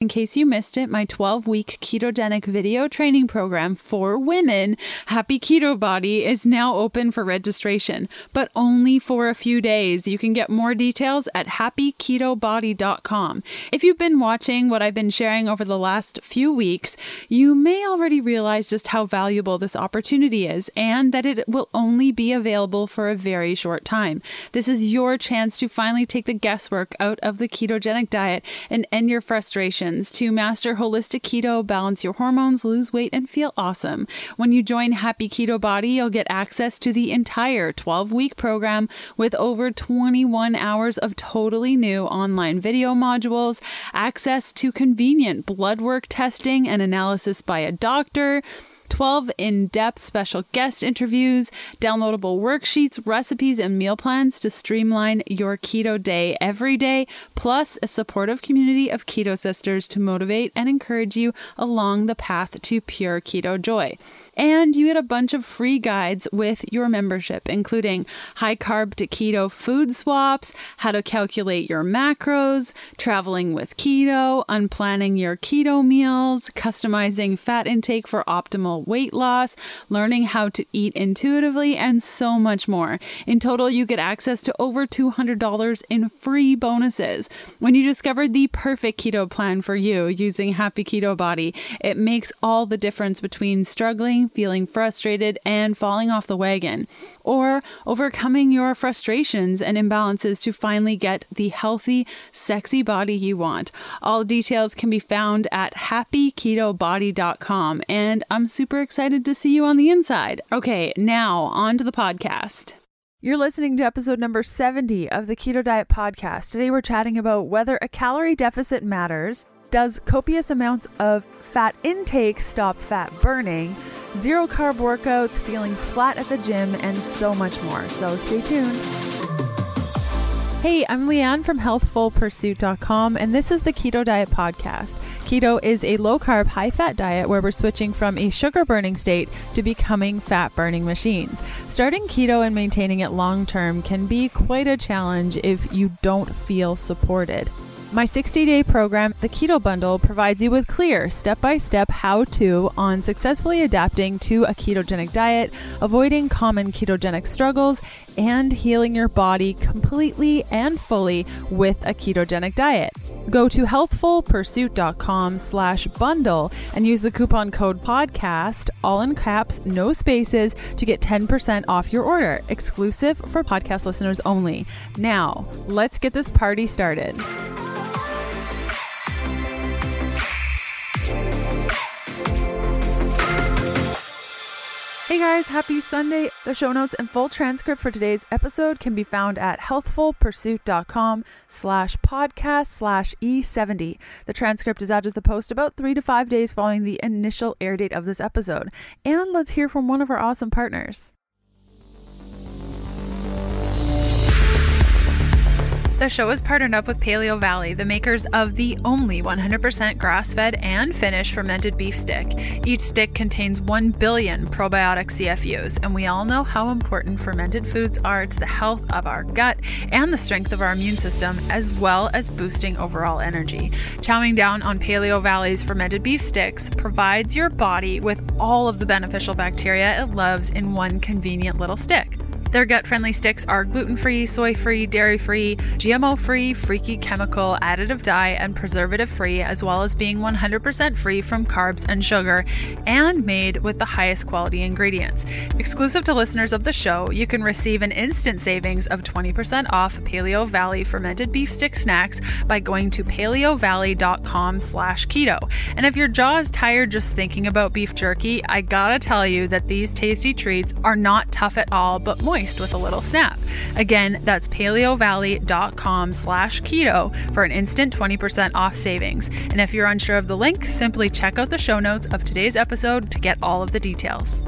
In case you missed it, my 12 week ketogenic video training program for women, Happy Keto Body, is now open for registration, but only for a few days. You can get more details at happyketobody.com. If you've been watching what I've been sharing over the last few weeks, you may already realize just how valuable this opportunity is and that it will only be available for a very short time. This is your chance to finally take the guesswork out of the ketogenic diet and end your frustration to master holistic keto, balance your hormones, lose weight, and feel awesome. When you join Happy Keto Body, you'll get access to the entire 12 week program with over 21 hours of totally new online video modules, access to convenient blood work testing and analysis by a doctor 12 in depth special guest interviews, downloadable worksheets, recipes, and meal plans to streamline your keto day every day, plus a supportive community of keto sisters to motivate and encourage you along the path to pure keto joy. And you get a bunch of free guides with your membership, including high carb to keto food swaps, how to calculate your macros, traveling with keto, unplanning your keto meals, customizing fat intake for optimal weight loss, learning how to eat intuitively, and so much more. In total, you get access to over $200 in free bonuses. When you discover the perfect keto plan for you using Happy Keto Body, it makes all the difference between struggling feeling frustrated, and falling off the wagon, or overcoming your frustrations and imbalances to finally get the healthy, sexy body you want. All details can be found at happyketobody.com, and I'm super excited to see you on the inside. Okay, now on to the podcast. You're listening to episode number 70 of the Keto Diet Podcast. Today we're chatting about whether a calorie deficit matters does copious amounts of fat intake stop fat burning? Zero carb workouts, feeling flat at the gym, and so much more. So stay tuned. Hey, I'm Leanne from healthfulpursuit.com, and this is the Keto Diet Podcast. Keto is a low carb, high fat diet where we're switching from a sugar burning state to becoming fat burning machines. Starting keto and maintaining it long term can be quite a challenge if you don't feel supported. My 60 day program, the Keto Bundle, provides you with clear step by step how to on successfully adapting to a ketogenic diet, avoiding common ketogenic struggles, and healing your body completely and fully with a ketogenic diet. Go to healthfulpursuit.com slash bundle and use the coupon code podcast, all in caps, no spaces, to get 10% off your order, exclusive for podcast listeners only. Now, let's get this party started. Hey guys, happy Sunday. The show notes and full transcript for today's episode can be found at healthfulpursuit.com slash podcast slash E70. The transcript is added to the post about three to five days following the initial air date of this episode. And let's hear from one of our awesome partners. The show is partnered up with Paleo Valley, the makers of the only 100% grass fed and finished fermented beef stick. Each stick contains 1 billion probiotic CFUs, and we all know how important fermented foods are to the health of our gut and the strength of our immune system, as well as boosting overall energy. Chowing down on Paleo Valley's fermented beef sticks provides your body with all of the beneficial bacteria it loves in one convenient little stick. Their gut friendly sticks are gluten free, soy free, dairy free, GMO free, freaky chemical, additive dye, and preservative free, as well as being 100% free from carbs and sugar, and made with the highest quality ingredients. Exclusive to listeners of the show, you can receive an instant savings of 20% off Paleo Valley fermented beef stick snacks by going to paleovalley.com slash keto. And if your jaw is tired just thinking about beef jerky, I gotta tell you that these tasty treats are not tough at all, but moist moist with a little snap. Again, that's paleovalley.com slash keto for an instant 20% off savings. And if you're unsure of the link, simply check out the show notes of today's episode to get all of the details.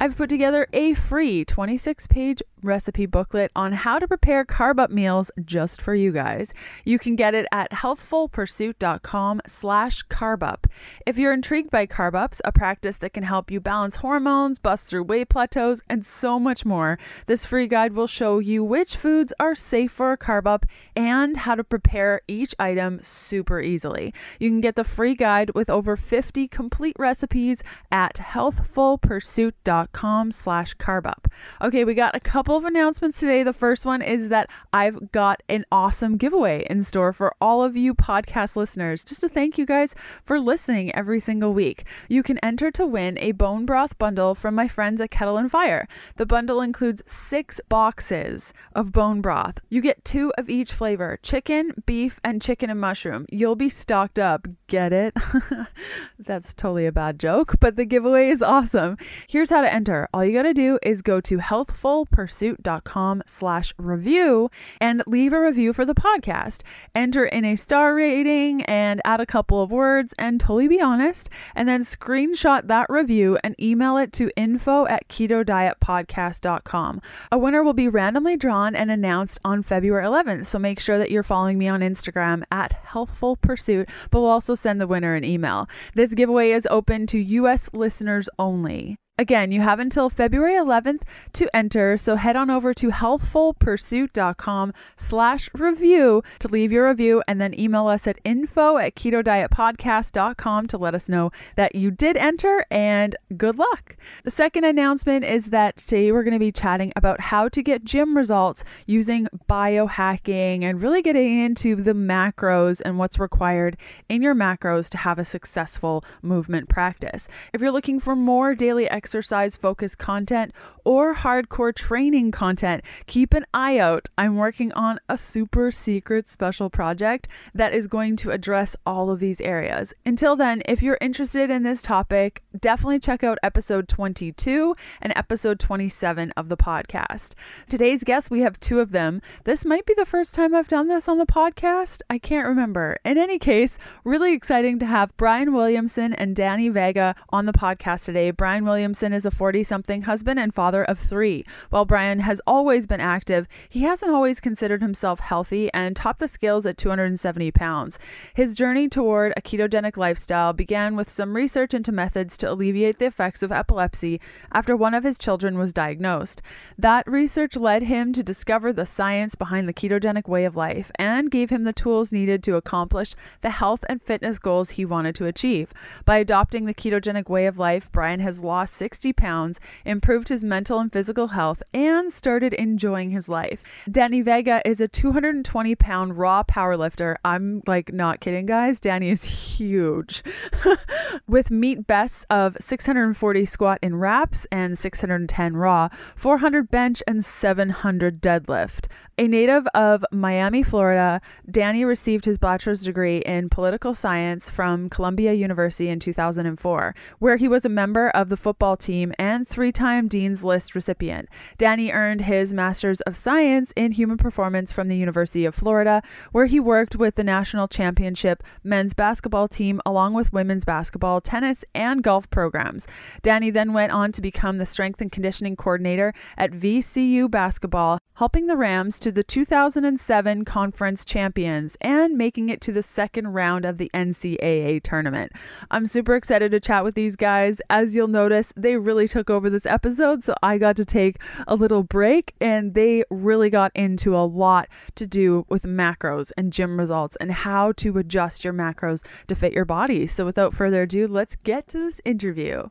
I've put together a free 26 page recipe booklet on how to prepare carb up meals just for you guys. You can get it at healthfulpursuit.com slash carbup. If you're intrigued by carb ups, a practice that can help you balance hormones, bust through weight plateaus, and so much more, this free guide will show you which foods are safe for a carb up and how to prepare each item super easily. You can get the free guide with over 50 complete recipes at healthfulpursuit.com slash carbup. Okay, we got a couple of announcements today. The first one is that I've got an awesome giveaway in store for all of you podcast listeners. Just to thank you guys for listening every single week. You can enter to win a bone broth bundle from my friends at Kettle and Fire. The bundle includes six boxes of bone broth. You get two of each flavor chicken, beef, and chicken and mushroom. You'll be stocked up. Get it? That's totally a bad joke, but the giveaway is awesome. Here's how to enter. All you got to do is go to healthfulpursuit.com slash review and leave a review for the podcast. Enter in a star rating and add a couple of words and totally be honest, and then screenshot that review and email it to info at ketodietpodcast.com. A winner will be randomly drawn and announced on February 11th, so make sure that you're following me on Instagram at Healthful Pursuit, but we'll also send the winner an email. This giveaway is open to U.S. listeners only. Again, you have until February 11th to enter, so head on over to healthfulpursuit.com slash review to leave your review and then email us at info at ketodietpodcast.com to let us know that you did enter and good luck. The second announcement is that today we're going to be chatting about how to get gym results using biohacking and really getting into the macros and what's required in your macros to have a successful movement practice. If you're looking for more daily exercise, exercise focused content or hardcore training content, keep an eye out. I'm working on a super secret special project that is going to address all of these areas. Until then, if you're interested in this topic, definitely check out episode 22 and episode 27 of the podcast. Today's guests, we have two of them. This might be the first time I've done this on the podcast. I can't remember. In any case, really exciting to have Brian Williamson and Danny Vega on the podcast today. Brian Williamson is a 40 something husband and father of three. While Brian has always been active, he hasn't always considered himself healthy and topped the scales at 270 pounds. His journey toward a ketogenic lifestyle began with some research into methods to alleviate the effects of epilepsy after one of his children was diagnosed. That research led him to discover the science behind the ketogenic way of life and gave him the tools needed to accomplish the health and fitness goals he wanted to achieve. By adopting the ketogenic way of life, Brian has lost 60 pounds, improved his mental and physical health, and started enjoying his life. Danny Vega is a 220 pound raw powerlifter. I'm like not kidding, guys. Danny is huge. With meet bests of 640 squat in wraps and 610 raw, 400 bench, and 700 deadlift. A native of Miami, Florida, Danny received his bachelor's degree in political science from Columbia University in 2004, where he was a member of the football team and three time Dean's List recipient. Danny earned his master's of science in human performance from the University of Florida, where he worked with the national championship men's basketball team along with women's basketball, tennis, and golf programs. Danny then went on to become the strength and conditioning coordinator at VCU basketball, helping the Rams to the 2007 conference champions and making it to the second round of the NCAA tournament. I'm super excited to chat with these guys. As you'll notice, they really took over this episode, so I got to take a little break and they really got into a lot to do with macros and gym results and how to adjust your macros to fit your body. So without further ado, let's get to this interview.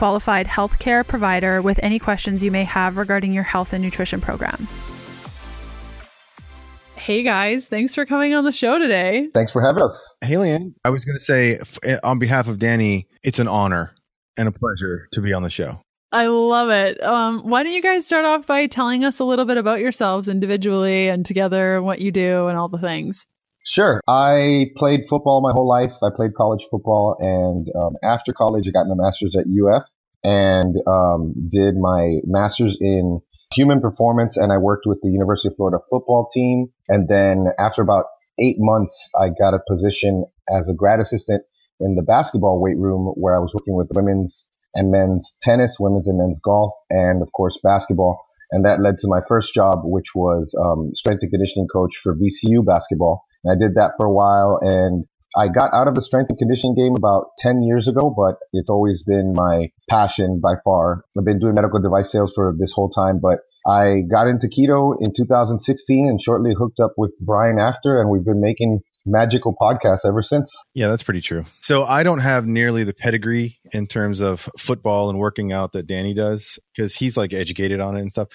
qualified healthcare provider with any questions you may have regarding your health and nutrition program. Hey guys, thanks for coming on the show today. Thanks for having us. Hey, Leanne. I was going to say, eh, on behalf of Danny, it's an honor and a pleasure to be on the show. I love it. Um, why don't you guys start off by telling us a little bit about yourselves individually and together, what you do, and all the things? Sure. I played football my whole life. I played college football, and um, after college, I got my master's at UF and um, did my master's in human performance. And I worked with the University of Florida football team. And then after about eight months, I got a position as a grad assistant in the basketball weight room where I was working with women's and men's tennis, women's and men's golf, and of course basketball. And that led to my first job, which was um, strength and conditioning coach for VCU basketball. And I did that for a while and I got out of the strength and conditioning game about 10 years ago, but it's always been my passion by far. I've been doing medical device sales for this whole time, but I got into keto in 2016 and shortly hooked up with Brian after, and we've been making magical podcast ever since. Yeah, that's pretty true. So I don't have nearly the pedigree in terms of football and working out that Danny does because he's like educated on it and stuff.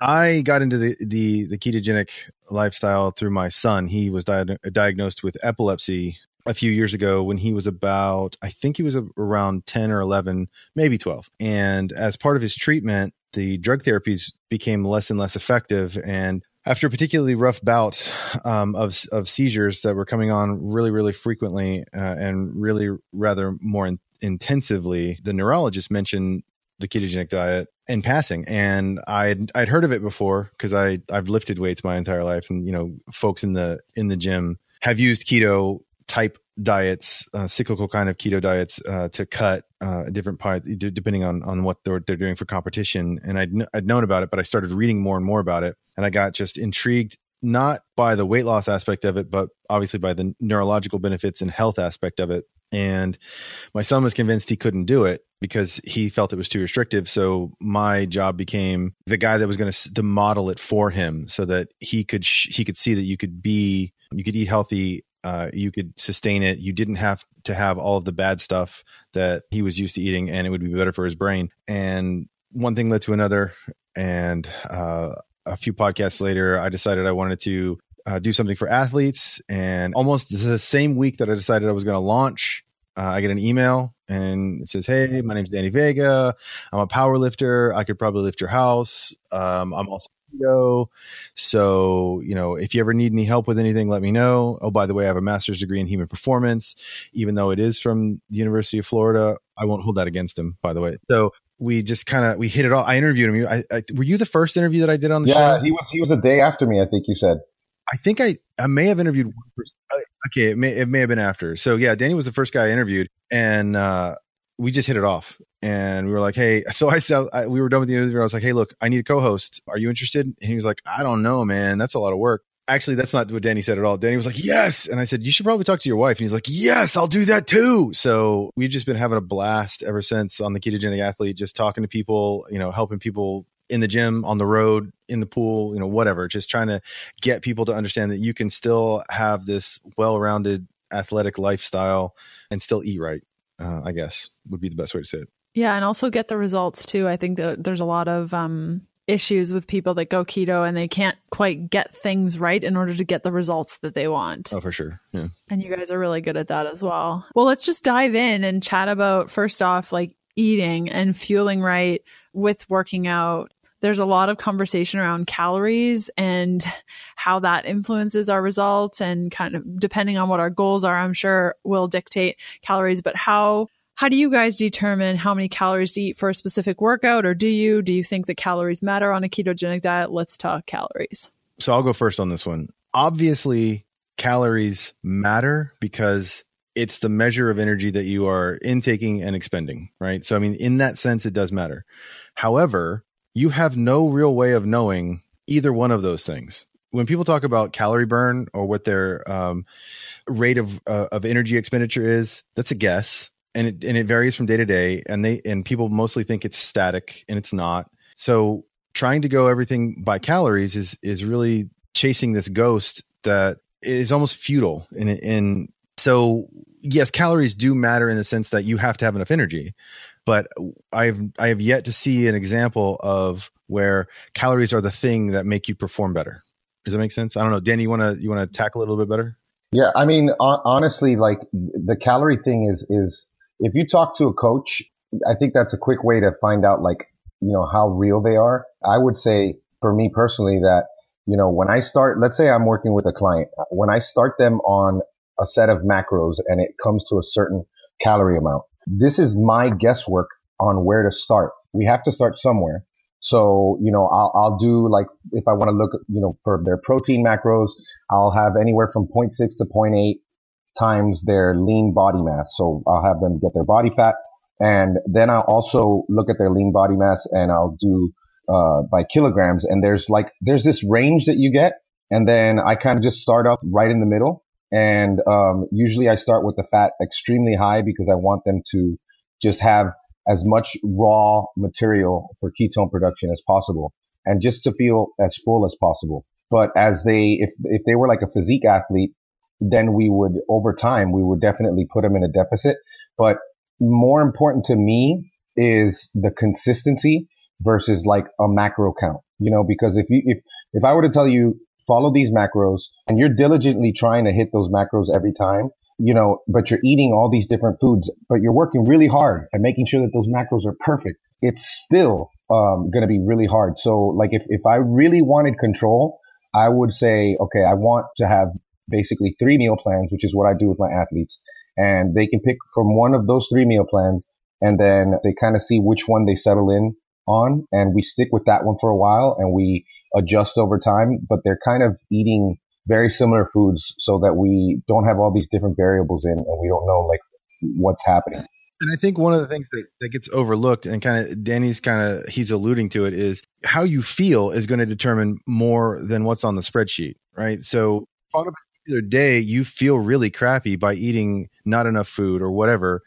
I got into the the, the ketogenic lifestyle through my son. He was di- diagnosed with epilepsy a few years ago when he was about I think he was around 10 or 11, maybe 12. And as part of his treatment, the drug therapies became less and less effective and after a particularly rough bout um, of of seizures that were coming on really, really frequently uh, and really rather more in- intensively, the neurologist mentioned the ketogenic diet in passing, and I'd I'd heard of it before because I I've lifted weights my entire life, and you know, folks in the in the gym have used keto type diets, uh, cyclical kind of keto diets uh, to cut uh, different pie, depending on on what they're, they're doing for competition. And I'd I'd known about it, but I started reading more and more about it, and I got just intrigued not by the weight loss aspect of it, but obviously by the neurological benefits and health aspect of it. And my son was convinced he couldn't do it because he felt it was too restrictive. So my job became the guy that was going to to model it for him, so that he could sh- he could see that you could be you could eat healthy uh, you could sustain it. You didn't have to have all of the bad stuff that he was used to eating, and it would be better for his brain. And one thing led to another, and uh, a few podcasts later, I decided I wanted to uh, do something for athletes. And almost the same week that I decided I was going to launch, uh, I get an email and it says, "Hey, my name's Danny Vega. I'm a power lifter. I could probably lift your house. Um, I'm also So, you know, if you ever need any help with anything, let me know. Oh, by the way, I have a master's degree in human performance, even though it is from the University of Florida. I won't hold that against him, by the way. So we just kind of we hit it all. I interviewed him. I, I, were you the first interview that I did on the yeah, show? Yeah, he was. He was a day after me. I think you said. I think I I may have interviewed one person. Okay, it may it may have been after. So yeah, Danny was the first guy I interviewed, and uh, we just hit it off and we were like, Hey, so I said, I, we were done with the interview. I was like, Hey, look, I need a co-host. Are you interested? And he was like, I don't know, man. That's a lot of work. Actually, that's not what Danny said at all. Danny was like, yes. And I said, you should probably talk to your wife. And he's like, yes, I'll do that too. So we've just been having a blast ever since on the ketogenic athlete, just talking to people, you know, helping people in the gym, on the road, in the pool, you know, whatever, just trying to get people to understand that you can still have this well-rounded athletic lifestyle and still eat right uh, I guess would be the best way to say it. Yeah, and also get the results too. I think that there's a lot of um, issues with people that go keto and they can't quite get things right in order to get the results that they want. Oh, for sure. Yeah. And you guys are really good at that as well. Well, let's just dive in and chat about first off, like eating and fueling right with working out there's a lot of conversation around calories and how that influences our results and kind of depending on what our goals are i'm sure will dictate calories but how how do you guys determine how many calories to eat for a specific workout or do you? Do you think that calories matter on a ketogenic diet? Let's talk calories. So i'll go first on this one. Obviously calories matter because it's the measure of energy that you are intaking and expending right? So i mean in that sense it does matter. However you have no real way of knowing either one of those things. When people talk about calorie burn or what their um, rate of uh, of energy expenditure is, that's a guess, and it and it varies from day to day. And they and people mostly think it's static, and it's not. So trying to go everything by calories is is really chasing this ghost that is almost futile. In in so yes, calories do matter in the sense that you have to have enough energy, but I've I have yet to see an example of where calories are the thing that make you perform better. Does that make sense? I don't know, Danny. You want to you want to tackle it a little bit better? Yeah, I mean, honestly, like the calorie thing is is if you talk to a coach, I think that's a quick way to find out like you know, how real they are. I would say for me personally that, you know, when I start, let's say I'm working with a client, when I start them on a set of macros and it comes to a certain calorie amount, this is my guesswork on where to start. We have to start somewhere. So, you know, I'll, I'll do like, if I want to look, you know, for their protein macros, I'll have anywhere from 0.6 to 0.8 times their lean body mass. So I'll have them get their body fat. And then I'll also look at their lean body mass and I'll do, uh, by kilograms. And there's like, there's this range that you get. And then I kind of just start off right in the middle. And, um, usually I start with the fat extremely high because I want them to just have as much raw material for ketone production as possible and just to feel as full as possible. But as they, if, if they were like a physique athlete, then we would, over time, we would definitely put them in a deficit. But more important to me is the consistency versus like a macro count, you know, because if you, if, if I were to tell you follow these macros and you're diligently trying to hit those macros every time, you know, but you're eating all these different foods, but you're working really hard and making sure that those macros are perfect. It's still um, going to be really hard. So, like, if, if I really wanted control, I would say, okay, I want to have basically three meal plans, which is what I do with my athletes. And they can pick from one of those three meal plans and then they kind of see which one they settle in on. And we stick with that one for a while and we adjust over time, but they're kind of eating very similar foods so that we don't have all these different variables in and we don't know like what's happening. And I think one of the things that, that gets overlooked and kind of Danny's kind of he's alluding to it is how you feel is going to determine more than what's on the spreadsheet, right? So particular day you feel really crappy by eating not enough food or whatever,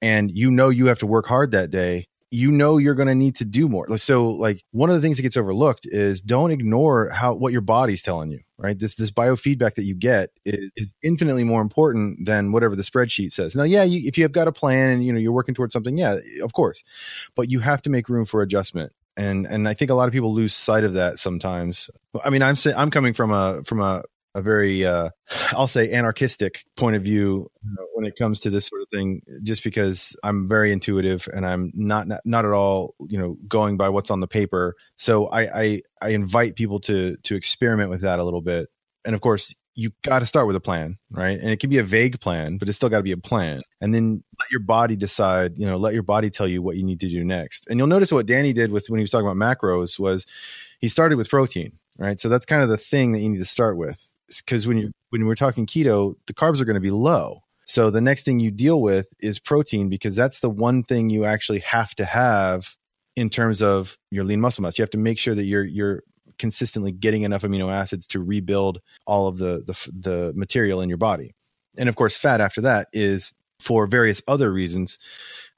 and you know you have to work hard that day you know you're going to need to do more. So like one of the things that gets overlooked is don't ignore how what your body's telling you, right? This this biofeedback that you get is, is infinitely more important than whatever the spreadsheet says. Now, yeah, you, if you have got a plan and you know you're working towards something, yeah, of course. But you have to make room for adjustment. And and I think a lot of people lose sight of that sometimes. I mean, I'm I'm coming from a from a a very uh, i'll say anarchistic point of view when it comes to this sort of thing just because i'm very intuitive and i'm not not, not at all you know going by what's on the paper. So I, I i invite people to to experiment with that a little bit. And of course you got to start with a plan right? And it can be a vague plan but it's still got to be a plan. And then let your body decide you know let your body tell you what you need to do next. And you'll notice what danny did with when he was talking about macros was he started with protein right? So that's kind of the thing that you need to start with because when you when we're talking keto, the carbs are going to be low. So the next thing you deal with is protein because that's the one thing you actually have to have in terms of your lean muscle mass. You have to make sure that you're you're consistently getting enough amino acids to rebuild all of the the, the material in your body. And of course, fat after that is for various other reasons,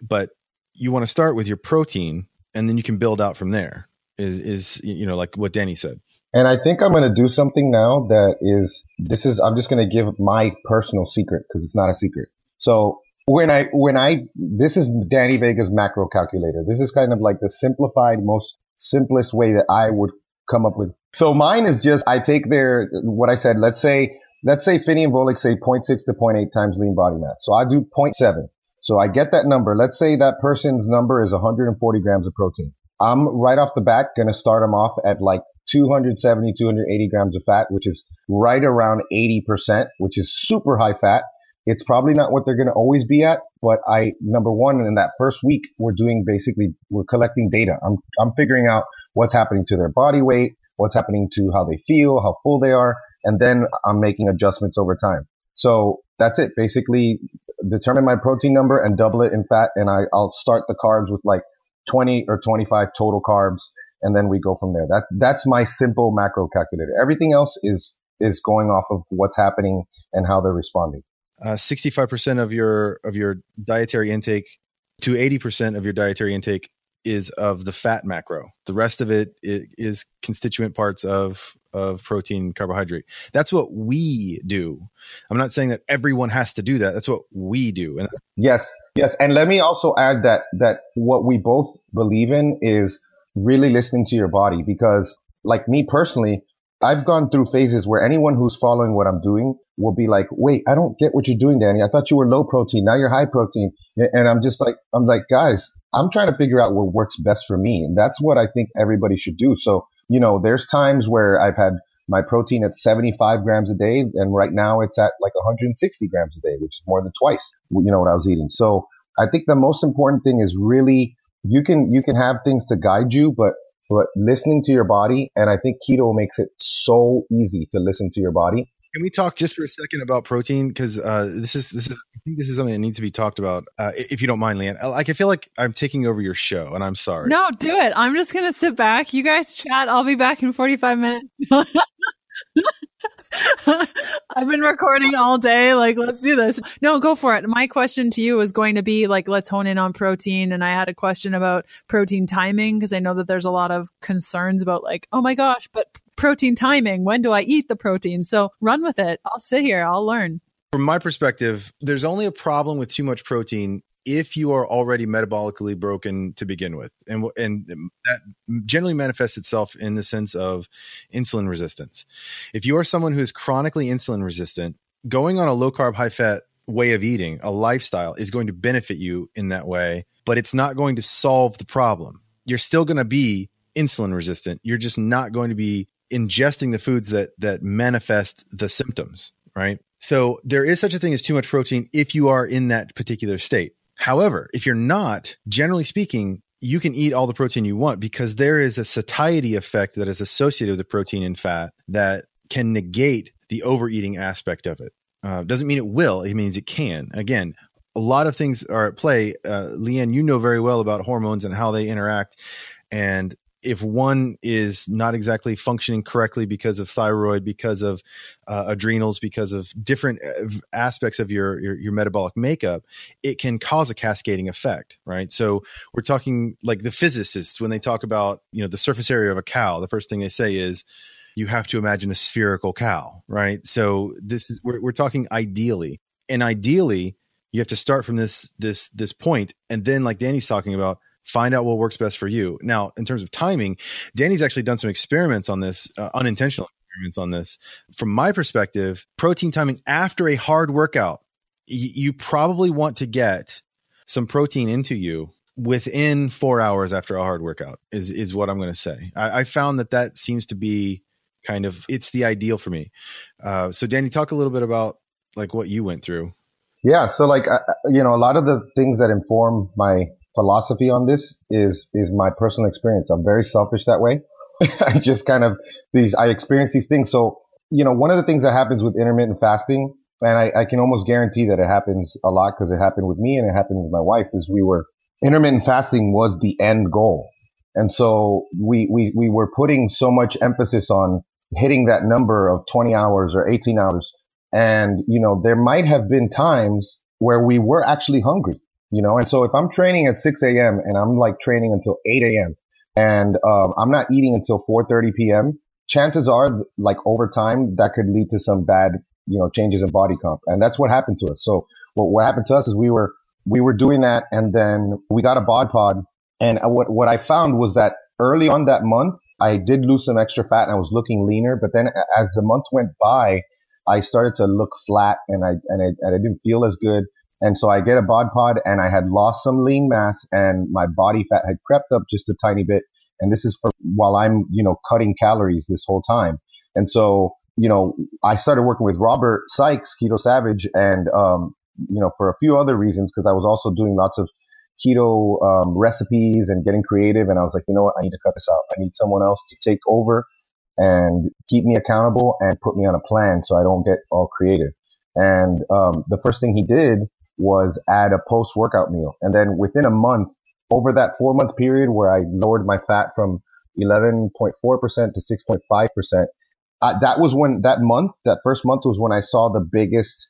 but you want to start with your protein and then you can build out from there. Is is you know like what Danny said. And I think I'm going to do something now that is, this is, I'm just going to give my personal secret because it's not a secret. So when I, when I, this is Danny Vega's macro calculator. This is kind of like the simplified, most simplest way that I would come up with. So mine is just, I take their, what I said, let's say, let's say Phinney and Volek say 0.6 to 0.8 times lean body mass. So I do 0.7. So I get that number. Let's say that person's number is 140 grams of protein. I'm right off the bat going to start them off at like 270, 280 grams of fat, which is right around 80%, which is super high fat. It's probably not what they're going to always be at, but I, number one, in that first week, we're doing basically, we're collecting data. I'm, I'm figuring out what's happening to their body weight, what's happening to how they feel, how full they are, and then I'm making adjustments over time. So that's it. Basically determine my protein number and double it in fat. And I, I'll start the carbs with like 20 or 25 total carbs and then we go from there. That that's my simple macro calculator. Everything else is is going off of what's happening and how they're responding. Uh, sixty-five percent of your of your dietary intake to eighty percent of your dietary intake is of the fat macro. The rest of it is constituent parts of of protein, carbohydrate. That's what we do. I'm not saying that everyone has to do that. That's what we do. And yes, yes. And let me also add that that what we both believe in is really listening to your body because like me personally, I've gone through phases where anyone who's following what I'm doing will be like, wait, I don't get what you're doing, Danny. I thought you were low protein. Now you're high protein. And I'm just like, I'm like, guys, I'm trying to figure out what works best for me. And that's what I think everybody should do. So, you know, there's times where I've had my protein at 75 grams a day. And right now it's at like 160 grams a day, which is more than twice, you know, what I was eating. So I think the most important thing is really you can, you can have things to guide you, but, but listening to your body. And I think keto makes it so easy to listen to your body. Can we talk just for a second about protein? Because uh, this is this is I think this is something that needs to be talked about. Uh, if you don't mind, Leanne, like I feel like I'm taking over your show, and I'm sorry. No, do it. I'm just gonna sit back. You guys chat. I'll be back in 45 minutes. I've been recording all day. Like, let's do this. No, go for it. My question to you was going to be like, let's hone in on protein. And I had a question about protein timing because I know that there's a lot of concerns about, like, oh my gosh, but protein timing. When do I eat the protein? So run with it. I'll sit here, I'll learn. From my perspective, there's only a problem with too much protein if you are already metabolically broken to begin with and and that generally manifests itself in the sense of insulin resistance. If you are someone who is chronically insulin resistant going on a low carb high fat way of eating a lifestyle is going to benefit you in that way but it's not going to solve the problem. You're still going to be insulin resistant. You're just not going to be ingesting the foods that that manifest the symptoms right? So there is such a thing as too much protein if you are in that particular state However, if you're not, generally speaking, you can eat all the protein you want because there is a satiety effect that is associated with the protein and fat that can negate the overeating aspect of it. Uh, doesn't mean it will, it means it can. Again, a lot of things are at play. Uh, Leanne, you know very well about hormones and how they interact. And if one is not exactly functioning correctly because of thyroid, because of uh, adrenals, because of different uh, aspects of your, your, your metabolic makeup, it can cause a cascading effect, right? So we're talking like the physicists when they talk about you know the surface area of a cow. The first thing they say is you have to imagine a spherical cow, right? So this is we're, we're talking ideally, and ideally you have to start from this this this point, and then like Danny's talking about find out what works best for you. Now, in terms of timing, Danny's actually done some experiments on this, uh, unintentional experiments on this. From my perspective, protein timing after a hard workout, y- you probably want to get some protein into you within four hours after a hard workout is is what I'm going to say. I, I, found that that seems to be kind of it's the ideal for me. Uh, so, Danny, talk a little bit about like what you went through. Yeah, so like uh, you know, a lot of the things that inform my philosophy on this is is my personal experience. I'm very selfish that way. I just kind of these I experience these things. So you know, one of the things that happens with intermittent fasting, and I, I can almost guarantee that it happens a lot because it happened with me and it happened with my wife, is we were intermittent fasting was the end goal, and so we we we were putting so much emphasis on hitting that number of 20 hours or 18 hours, and you know, there might have been times where we were actually hungry you know? And so if I'm training at 6 a.m. and I'm like training until 8 a.m. and um, I'm not eating until 4.30 p.m., chances are like over time that could lead to some bad, you know, changes in body comp. And that's what happened to us. So what, what happened to us is we were, we were doing that and then we got a bod pod. And what, what I found was that early on that month, I did lose some extra fat and I was looking leaner. But then as the month went by, I started to look flat and I, and I, and I didn't feel as good. And so I get a bod pod and I had lost some lean mass and my body fat had crept up just a tiny bit. And this is for while I'm, you know, cutting calories this whole time. And so, you know, I started working with Robert Sykes, Keto Savage, and, um, you know, for a few other reasons, because I was also doing lots of keto um, recipes and getting creative. And I was like, you know what? I need to cut this out. I need someone else to take over and keep me accountable and put me on a plan so I don't get all creative. And um, the first thing he did was add a post workout meal. And then within a month, over that four month period where I lowered my fat from 11.4% to 6.5%, uh, that was when that month, that first month was when I saw the biggest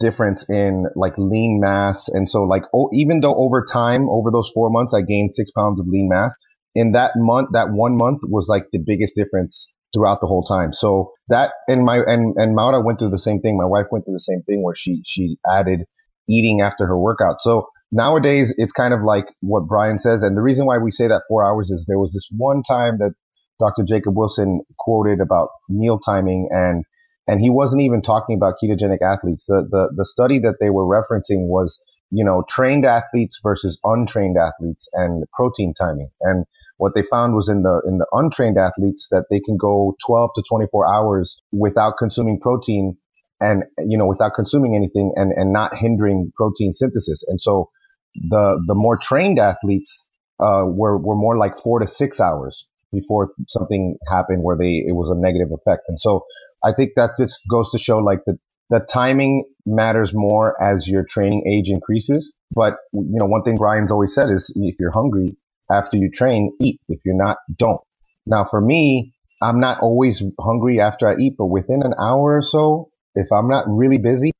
difference in like lean mass. And so like, oh, even though over time, over those four months, I gained six pounds of lean mass in that month, that one month was like the biggest difference throughout the whole time. So that and my and and Maura went through the same thing. My wife went through the same thing where she she added eating after her workout. So nowadays it's kind of like what Brian says. And the reason why we say that four hours is there was this one time that Dr. Jacob Wilson quoted about meal timing and and he wasn't even talking about ketogenic athletes. The, the the study that they were referencing was you know, trained athletes versus untrained athletes and protein timing. And what they found was in the in the untrained athletes that they can go 12 to 24 hours without consuming protein and you know without consuming anything and and not hindering protein synthesis. And so the the more trained athletes uh, were were more like four to six hours before something happened where they it was a negative effect. And so I think that just goes to show like the the timing matters more as your training age increases. But you know, one thing Brian's always said is if you're hungry after you train, eat. If you're not, don't. Now for me, I'm not always hungry after I eat, but within an hour or so, if I'm not really busy,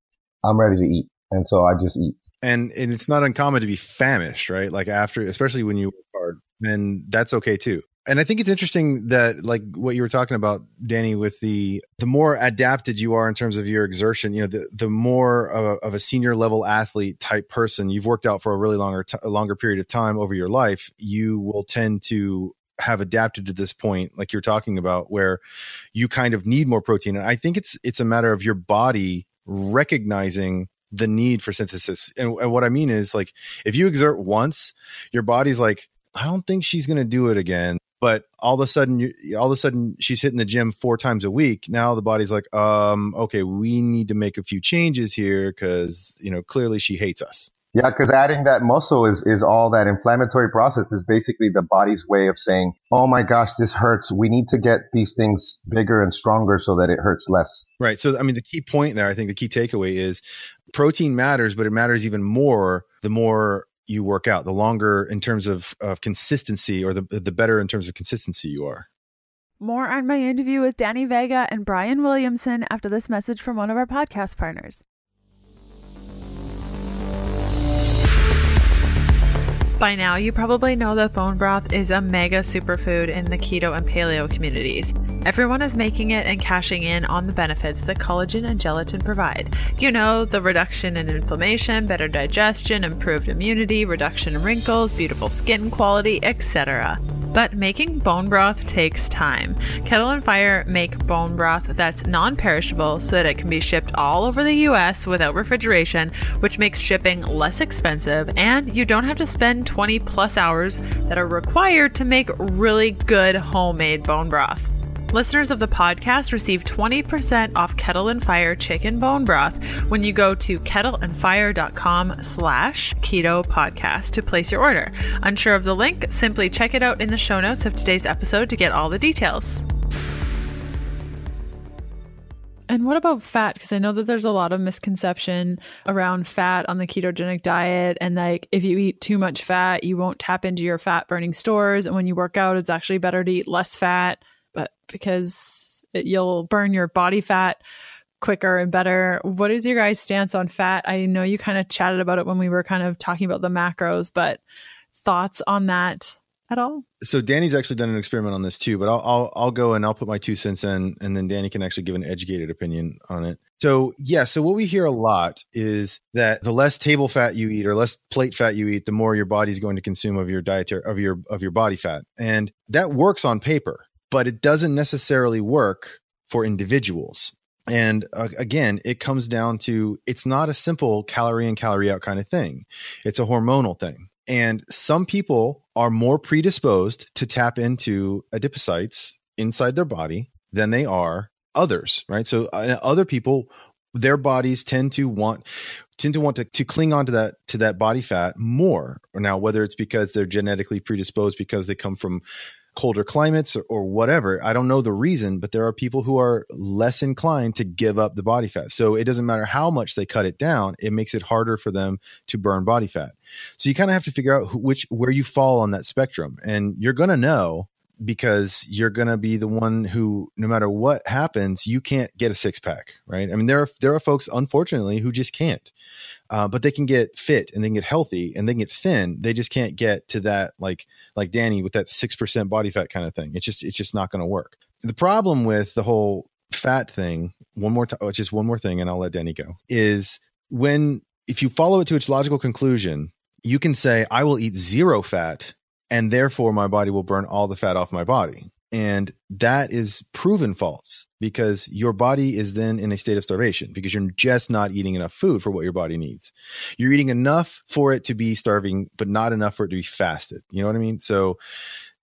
I'm ready to eat. And so I just eat. And, and it's not uncommon to be famished, right? Like after, especially when you work hard, and that's okay too and I think it's interesting that like what you were talking about, Danny, with the the more adapted you are in terms of your exertion, you know, the the more of a, of a senior level athlete type person you've worked out for a really longer t- longer period of time over your life, you will tend to have adapted to this point like you're talking about where you kind of need more protein. And i think it's it's a matter of your body recognizing the need for synthesis. And, and what i mean is like if you exert once your body's like I don't think she's going to do it again. But all of a sudden you, all of a sudden she's hitting the gym four times a week. Now the body's like um okay we need to make a few changes here because you know clearly she hates us yeah because adding that muscle is is all that inflammatory process is basically the body's way of saying oh my gosh this hurts we need to get these things bigger and stronger so that it hurts less right so i mean the key point there i think the key takeaway is protein matters but it matters even more the more you work out, the longer in terms of, of consistency or the, the better in terms of consistency you are. More on my interview with Danny Vega and Brian Williamson after this message from one of our podcast partners. By now, you probably know that bone broth is a mega superfood in the keto and paleo communities. Everyone is making it and cashing in on the benefits that collagen and gelatin provide. You know, the reduction in inflammation, better digestion, improved immunity, reduction in wrinkles, beautiful skin quality, etc. But making bone broth takes time. Kettle and Fire make bone broth that's non perishable so that it can be shipped all over the US without refrigeration, which makes shipping less expensive, and you don't have to spend 20 plus hours that are required to make really good homemade bone broth. Listeners of the podcast receive 20% off Kettle and Fire chicken bone broth when you go to kettleandfire.com slash keto podcast to place your order. Unsure of the link? Simply check it out in the show notes of today's episode to get all the details. And what about fat? Because I know that there's a lot of misconception around fat on the ketogenic diet. And like, if you eat too much fat, you won't tap into your fat burning stores. And when you work out, it's actually better to eat less fat because it, you'll burn your body fat quicker and better. What is your guys' stance on fat? I know you kind of chatted about it when we were kind of talking about the macros, but thoughts on that at all? So Danny's actually done an experiment on this too, but I'll I'll, I'll go and I'll put my two cents in, and then Danny can actually give an educated opinion on it. So yeah, so what we hear a lot is that the less table fat you eat or less plate fat you eat, the more your body's going to consume of your dietary of your of your body fat, and that works on paper but it doesn't necessarily work for individuals. And uh, again, it comes down to it's not a simple calorie in, calorie out kind of thing. It's a hormonal thing. And some people are more predisposed to tap into adipocytes inside their body than they are others, right? So uh, other people their bodies tend to want tend to want to, to cling on to that to that body fat more. Now, whether it's because they're genetically predisposed because they come from colder climates or, or, whatever. I don't know the reason, but there are people who are less inclined to give up the body fat. So it doesn't matter how much they cut it down, it makes it harder for them to burn body fat. So you kind of have to figure out which where you fall on that spectrum, and you're to know because you're going to be the one who no matter what happens you can't get a six pack right? I mean there are there are folks unfortunately who just can't uh, but they can get fit and they can get healthy and they can get thin. They just can't get to that like like danny with that 6% body fat kind of thing. It's just it's just not going to work. The problem with the whole fat thing one more time oh, just one more thing and i'll let danny go is when if you follow it to its logical conclusion you can say i will eat zero fat and therefore my body will burn all the fat off my body. And that is proven false because your body is then in a state of starvation because you're just not eating enough food for what your body needs. You're eating enough for it to be starving, but not enough for it to be fasted. You know what I mean? So,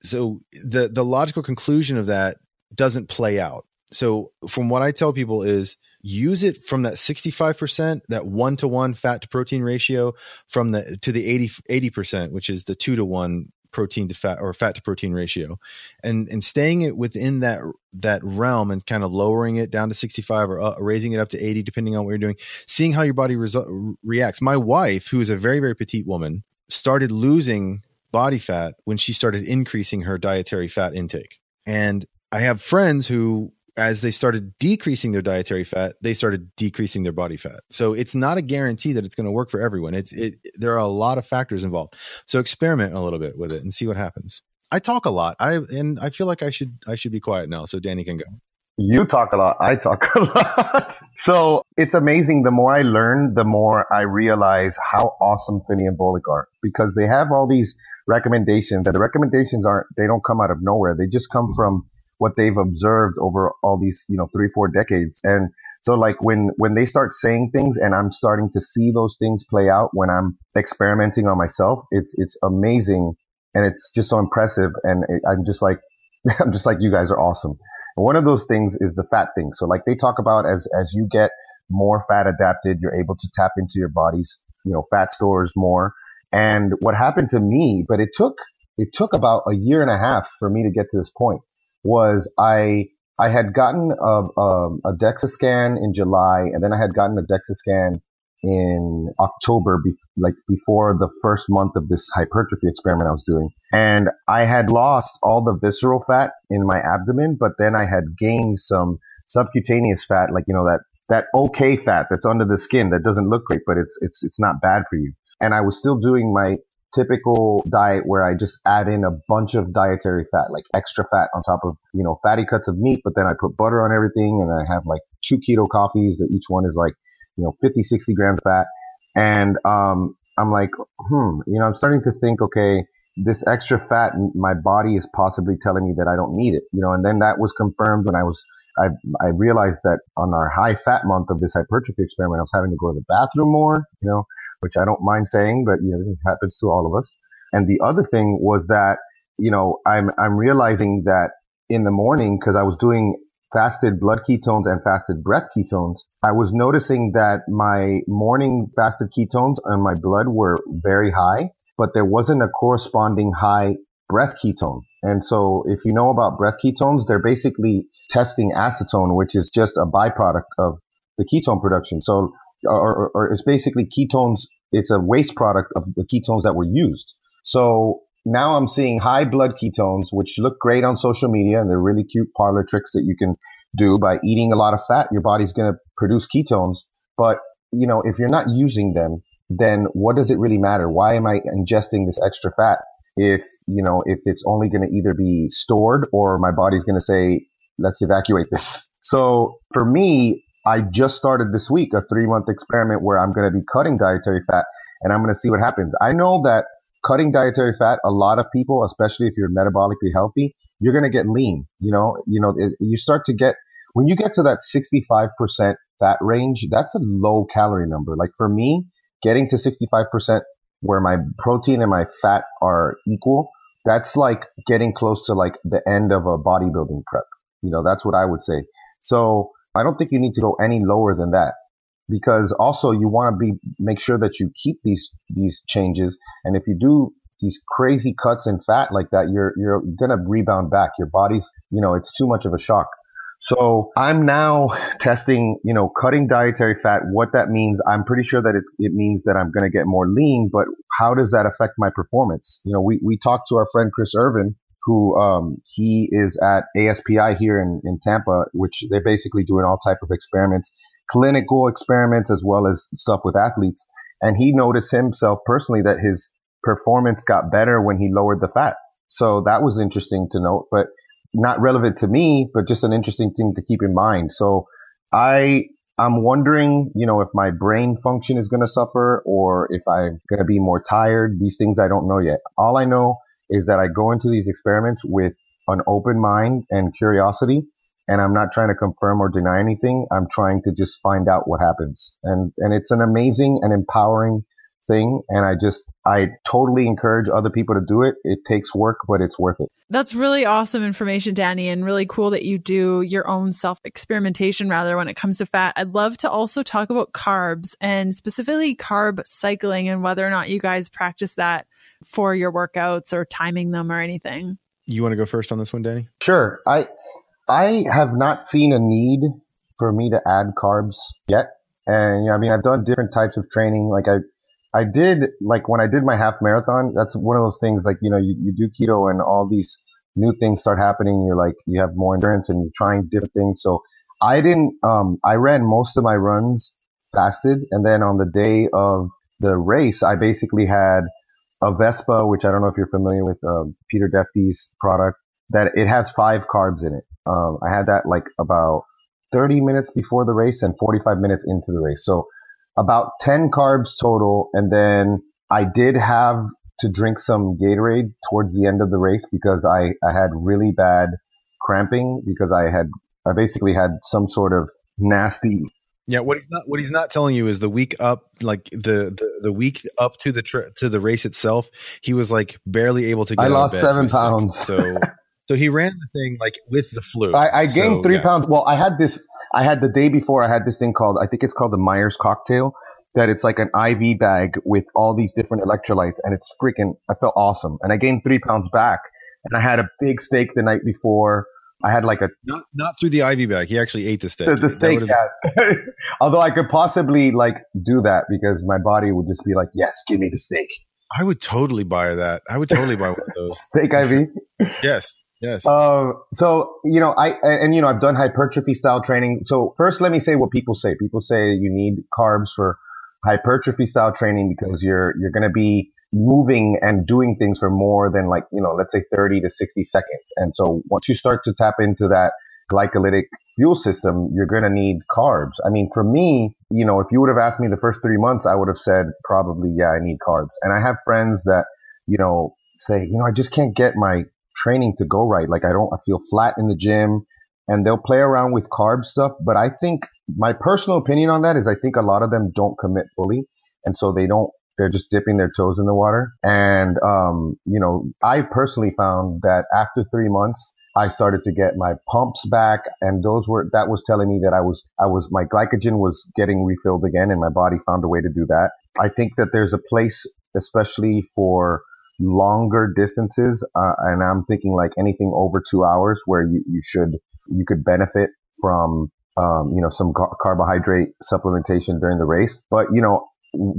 so the the logical conclusion of that doesn't play out. So, from what I tell people is use it from that 65% that 1 to 1 fat to protein ratio from the to the 80 80% which is the 2 to 1 protein to fat or fat to protein ratio. And and staying it within that that realm and kind of lowering it down to 65 or uh, raising it up to 80 depending on what you're doing seeing how your body resu- reacts. My wife who is a very very petite woman started losing body fat when she started increasing her dietary fat intake. And i have friends who as they started decreasing their dietary fat, they started decreasing their body fat. So it's not a guarantee that it's going to work for everyone. It's it there are a lot of factors involved. So experiment a little bit with it and see what happens. I talk a lot. I and I feel like I should I should be quiet now so Danny can go. You talk a lot. I talk a lot. so it's amazing. The more I learn, the more I realize how awesome Phinney and Volek are because they have all these recommendations and the recommendations aren't, they don't come out of nowhere. They just come mm-hmm. from what they've observed over all these, you know, three, four decades. And so like when, when they start saying things and I'm starting to see those things play out when I'm experimenting on myself, it's, it's amazing. And it's just so impressive. And it, I'm just like, I'm just like, you guys are awesome. And one of those things is the fat thing. So like they talk about as, as you get more fat adapted, you're able to tap into your body's, you know, fat stores more. And what happened to me, but it took, it took about a year and a half for me to get to this point was I I had gotten a, a, a DEXA scan in July, and then I had gotten a DEXA scan in October, be, like before the first month of this hypertrophy experiment I was doing. And I had lost all the visceral fat in my abdomen, but then I had gained some subcutaneous fat, like, you know, that, that okay fat that's under the skin that doesn't look great, but it's, it's, it's not bad for you. And I was still doing my typical diet where I just add in a bunch of dietary fat, like extra fat on top of, you know, fatty cuts of meat, but then I put butter on everything and I have like two keto coffees that each one is like, you know, 50, 60 grams fat. And, um, I'm like, hmm, you know, I'm starting to think, okay, this extra fat, my body is possibly telling me that I don't need it, you know, and then that was confirmed when I was, I, I realized that on our high fat month of this hypertrophy experiment, I was having to go to the bathroom more, you know, which I don't mind saying, but you know, it happens to all of us. And the other thing was that, you know, I'm, I'm realizing that in the morning, cause I was doing fasted blood ketones and fasted breath ketones, I was noticing that my morning fasted ketones and my blood were very high, but there wasn't a corresponding high breath ketone. And so if you know about breath ketones, they're basically testing acetone, which is just a byproduct of the ketone production. So or, or it's basically ketones. It's a waste product of the ketones that were used. So now I'm seeing high blood ketones, which look great on social media, and they're really cute parlor tricks that you can do by eating a lot of fat. Your body's going to produce ketones. But, you know, if you're not using them, then what does it really matter? Why am I ingesting this extra fat if, you know, if it's only going to either be stored or my body's going to say, let's evacuate this. So for me, I just started this week a three month experiment where I'm going to be cutting dietary fat and I'm going to see what happens. I know that cutting dietary fat, a lot of people, especially if you're metabolically healthy, you're going to get lean. You know, you know, it, you start to get, when you get to that 65% fat range, that's a low calorie number. Like for me, getting to 65% where my protein and my fat are equal, that's like getting close to like the end of a bodybuilding prep. You know, that's what I would say. So I don't think you need to go any lower than that because also you want to be make sure that you keep these these changes. And if you do these crazy cuts in fat like that you're you're going to rebound back. Your body's you know it's too much of a shock. So i'm now testing you know cutting dietary fat what that means. I'm pretty sure that it's it means that i'm going to get more lean but how does that affect my performance? You know we we talked to our friend chris irvin who um, he is at ASPI here in, in Tampa, which they're basically doing all type of experiments, clinical experiments as well as stuff with athletes. And he noticed himself personally that his performance got better when he lowered the fat. So that was interesting to note, but not relevant to me, but just an interesting thing to keep in mind. So I, I'm wondering, you know, if my brain function is going to suffer or if I'm going to be more tired. These things I don't know yet. All I know is that I go into these experiments with an open mind and curiosity. And I'm not trying to confirm or deny anything. I'm trying to just find out what happens. And, and it's an amazing and empowering thing. And I just, I totally encourage other people to do it. It takes work, but it's worth it. That's really awesome information, Danny, and really cool that you do your own self experimentation rather when it comes to fat. I'd love to also talk about carbs and specifically carb cycling and whether or not you guys practice that for your workouts or timing them or anything. You want to go first on this one, Danny? Sure. I I have not seen a need for me to add carbs yet. And you know, I mean, I've done different types of training. Like I I did like when I did my half marathon, that's one of those things like, you know, you, you do keto and all these new things start happening. You're like, you have more endurance and you're trying different things. So I didn't, um, I ran most of my runs fasted. And then on the day of the race, I basically had a Vespa, which I don't know if you're familiar with, uh, Peter Defty's product that it has five carbs in it. Um, I had that like about 30 minutes before the race and 45 minutes into the race. So about 10 carbs total. And then I did have to drink some Gatorade towards the end of the race because I, I had really bad cramping because I had, I basically had some sort of nasty. Yeah, what he's not what he's not telling you is the week up, like the the, the week up to the tri- to the race itself, he was like barely able to. get I lost seven pounds, so so he ran the thing like with the flu. I, I gained so, three yeah. pounds. Well, I had this I had the day before, I had this thing called, I think it's called the Myers cocktail, that it's like an IV bag with all these different electrolytes. And it's freaking, I felt awesome. And I gained three pounds back. And I had a big steak the night before. I had like a not not through the IV bag. He actually ate the steak. the, the steak. Yeah. Although I could possibly like do that because my body would just be like, yes, give me the steak. I would totally buy that. I would totally buy one of those. steak IV. yes. Yes. Uh, so you know, I and, you know, I've done hypertrophy style training. So first, let me say what people say. People say you need carbs for hypertrophy style training because you're you're going to be moving and doing things for more than like you know, let's say 30 to 60 seconds. And so once you start to tap into that glycolytic fuel system, you're going to need carbs. I mean, for me, you know, if you would have asked me the first three months, I would have said probably, yeah, I need carbs. And I have friends that, you know, say, you know, I just can't get my training to go right. Like I don't, I feel flat in the gym and they'll play around with carb stuff. But I think my personal opinion on that is I think a lot of them don't commit fully. And so they don't, they're just dipping their toes in the water. And, um, you know, I personally found that after three months, I started to get my pumps back and those were, that was telling me that I was, I was, my glycogen was getting refilled again and my body found a way to do that. I think that there's a place, especially for longer distances, uh, and I'm thinking like anything over two hours where you, you should, you could benefit from, um, you know, some car- carbohydrate supplementation during the race. But, you know,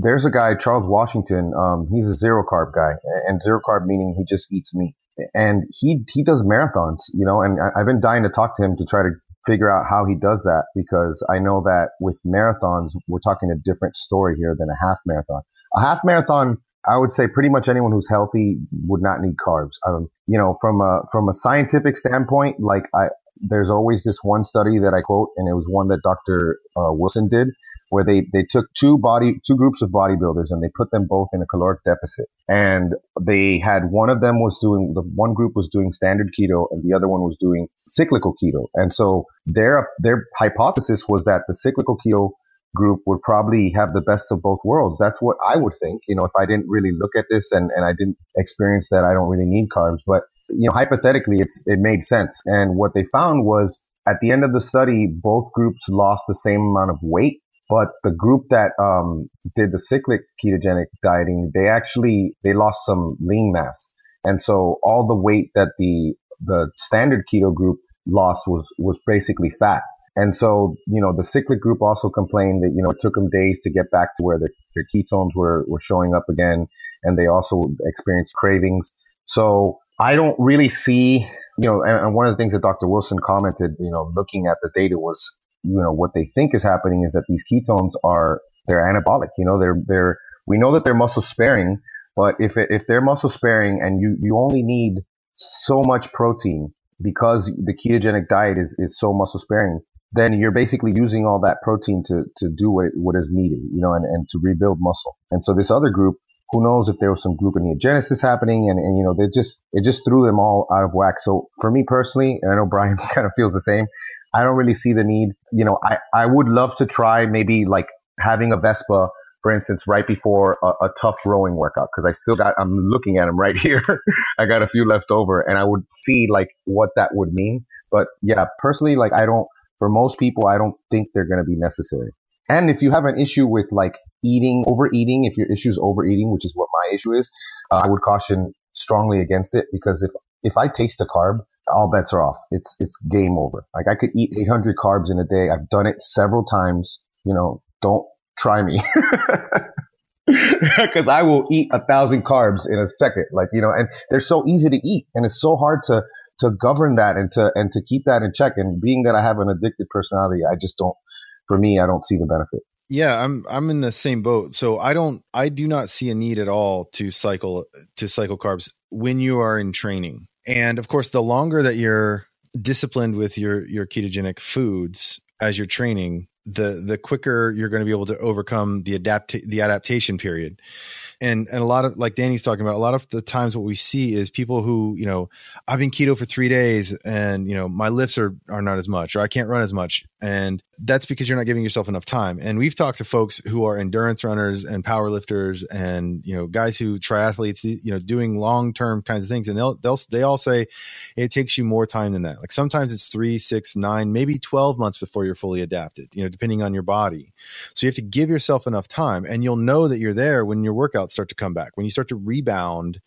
there's a guy, Charles Washington, um, he's a zero carb guy and zero carb meaning he just eats meat and he, he does marathons, you know, and I, I've been dying to talk to him to try to figure out how he does that because I know that with marathons, we're talking a different story here than a half marathon. A half marathon, I would say pretty much anyone who's healthy would not need carbs. Um, you know, from a from a scientific standpoint, like I, there's always this one study that I quote, and it was one that Dr. Uh, Wilson did, where they they took two body two groups of bodybuilders and they put them both in a caloric deficit, and they had one of them was doing the one group was doing standard keto and the other one was doing cyclical keto, and so their their hypothesis was that the cyclical keto group would probably have the best of both worlds. That's what I would think. You know, if I didn't really look at this and, and I didn't experience that, I don't really need carbs. But, you know, hypothetically, it's, it made sense. And what they found was at the end of the study, both groups lost the same amount of weight. But the group that um, did the cyclic ketogenic dieting, they actually they lost some lean mass, and so all the weight that the the standard keto group lost was was basically fat. And so, you know, the cyclic group also complained that, you know, it took them days to get back to where the, their ketones were, were showing up again. And they also experienced cravings. So I don't really see, you know, and, and one of the things that Dr. Wilson commented, you know, looking at the data was, you know, what they think is happening is that these ketones are, they're anabolic, you know, they're, they're, we know that they're muscle sparing, but if, if they're muscle sparing and you, you only need so much protein because the ketogenic diet is, is so muscle sparing, then you're basically using all that protein to, to do what, what is needed, you know, and, and to rebuild muscle. And so this other group who knows if there was some gluconeogenesis happening and, and you know, they just, it just threw them all out of whack. So for me personally, and I know Brian kind of feels the same, I don't really see the need. You know, I, I would love to try maybe like having a Vespa, for instance, right before a, a tough rowing workout. Cause I still got, I'm looking at them right here. I got a few left over and I would see like what that would mean. But yeah, personally, like I don't, for most people, I don't think they're going to be necessary. And if you have an issue with like eating, overeating, if your issue is overeating, which is what my issue is, uh, I would caution strongly against it because if, if I taste a carb, all bets are off. It's, it's game over. Like I could eat 800 carbs in a day. I've done it several times. You know, don't try me. Cause I will eat a thousand carbs in a second. Like, you know, and they're so easy to eat and it's so hard to, to govern that and to, and to keep that in check. And being that I have an addicted personality, I just don't, for me, I don't see the benefit. Yeah, I'm I'm in the same boat. So I don't I do not see a need at all to cycle to cycle carbs when you are in training. And of course, the longer that you're disciplined with your your ketogenic foods as you're training, the the quicker you're going to be able to overcome the adapt the adaptation period. And and a lot of like Danny's talking about a lot of the times what we see is people who you know I've been keto for three days and you know my lifts are are not as much or I can't run as much and that's because you're not giving yourself enough time. And we've talked to folks who are endurance runners and power lifters and you know guys who triathletes you know doing long term kinds of things. And they'll they'll they all say it takes you more time than that. Like sometimes it's three six nine maybe 12 months before you're fully adapted you know depending on your body. So you have to give yourself enough time and you'll know that you're there when your workouts start to come back. When you start to rebound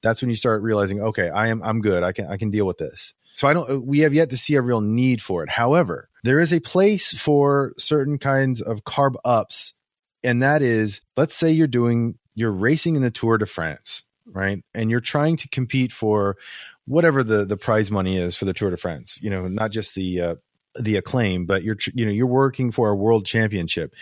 that's when you start realizing okay i am i'm good. I can i can deal with this so i don't we have yet to see a real need for it. However there is a place for certain kinds of carb ups and that is let's say you're doing you're racing in the tour de france right? And you're trying to compete for whatever the the prize money is for the tour de france you know not just the uh, the acclaim but you're you know you're working for a world championship.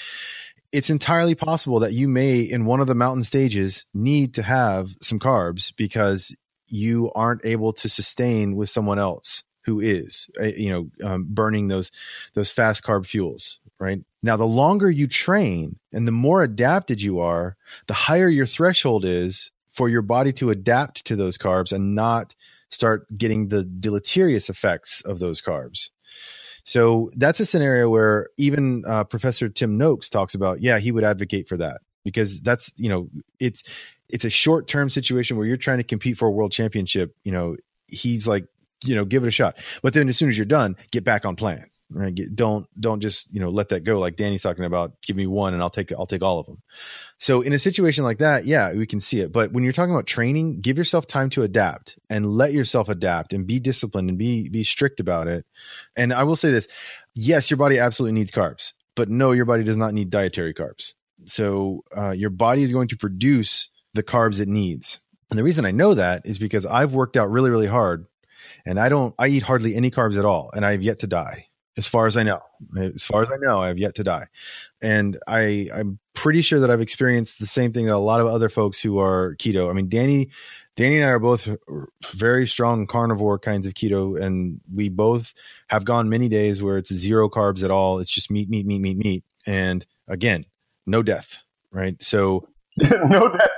It's entirely possible that you may in one of the mountain stages need to have some carbs because you aren't able to sustain with someone else who is eh, you know um, burning those those fast carb fuels right now the longer you train and the more adapted you are the higher your threshold is for your body to adapt to those carbs and not start getting the deleterious effects of those carbs so that's a scenario where even uh, Professor Tim Noakes talks about. Yeah, he would advocate for that because that's you know it's it's a short term situation where you're trying to compete for a world championship. You know, he's like you know give it a shot, but then as soon as you're done, get back on plan. Right? Get, don't don't just you know let that go like Danny's talking about. Give me one and I'll take I'll take all of them. So in a situation like that, yeah, we can see it. But when you're talking about training, give yourself time to adapt and let yourself adapt and be disciplined and be be strict about it. And I will say this: yes, your body absolutely needs carbs, but no, your body does not need dietary carbs. So uh, your body is going to produce the carbs it needs. And the reason I know that is because I've worked out really really hard, and I don't I eat hardly any carbs at all, and I have yet to die as far as I know. As far as I know, I have yet to die. And I, I'm pretty sure that I've experienced the same thing that a lot of other folks who are keto. I mean, Danny, Danny and I are both very strong carnivore kinds of keto, and we both have gone many days where it's zero carbs at all. It's just meat, meat, meat, meat, meat. And again, no death, right? So no, that,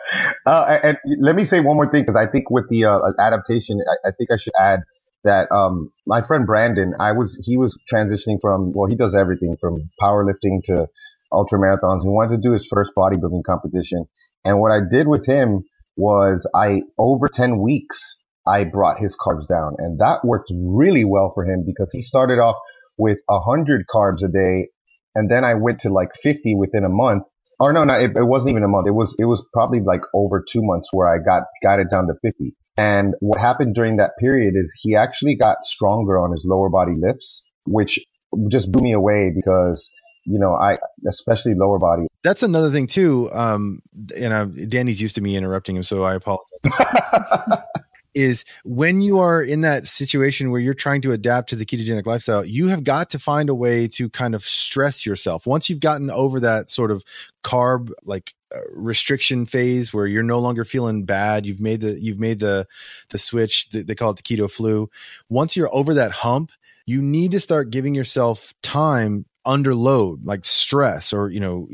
uh, and let me say one more thing because I think with the uh, adaptation, I, I, think I should add that um, my friend Brandon, I was he was transitioning from well, he does everything from powerlifting to ultra marathons. He wanted to do his first bodybuilding competition, and what I did with him was I over ten weeks I brought his carbs down, and that worked really well for him because he started off with hundred carbs a day, and then I went to like fifty within a month. Or no, no, it, it wasn't even a month. It was it was probably like over two months where I got got it down to fifty. And what happened during that period is he actually got stronger on his lower body lifts, which just blew me away because you know I especially lower body. That's another thing too. Um, and I'm, Danny's used to me interrupting him, so I apologize. is when you are in that situation where you're trying to adapt to the ketogenic lifestyle, you have got to find a way to kind of stress yourself. Once you've gotten over that sort of carb like uh, restriction phase where you're no longer feeling bad, you've made the you've made the the switch. They call it the keto flu. Once you're over that hump, you need to start giving yourself time under load, like stress, or you know,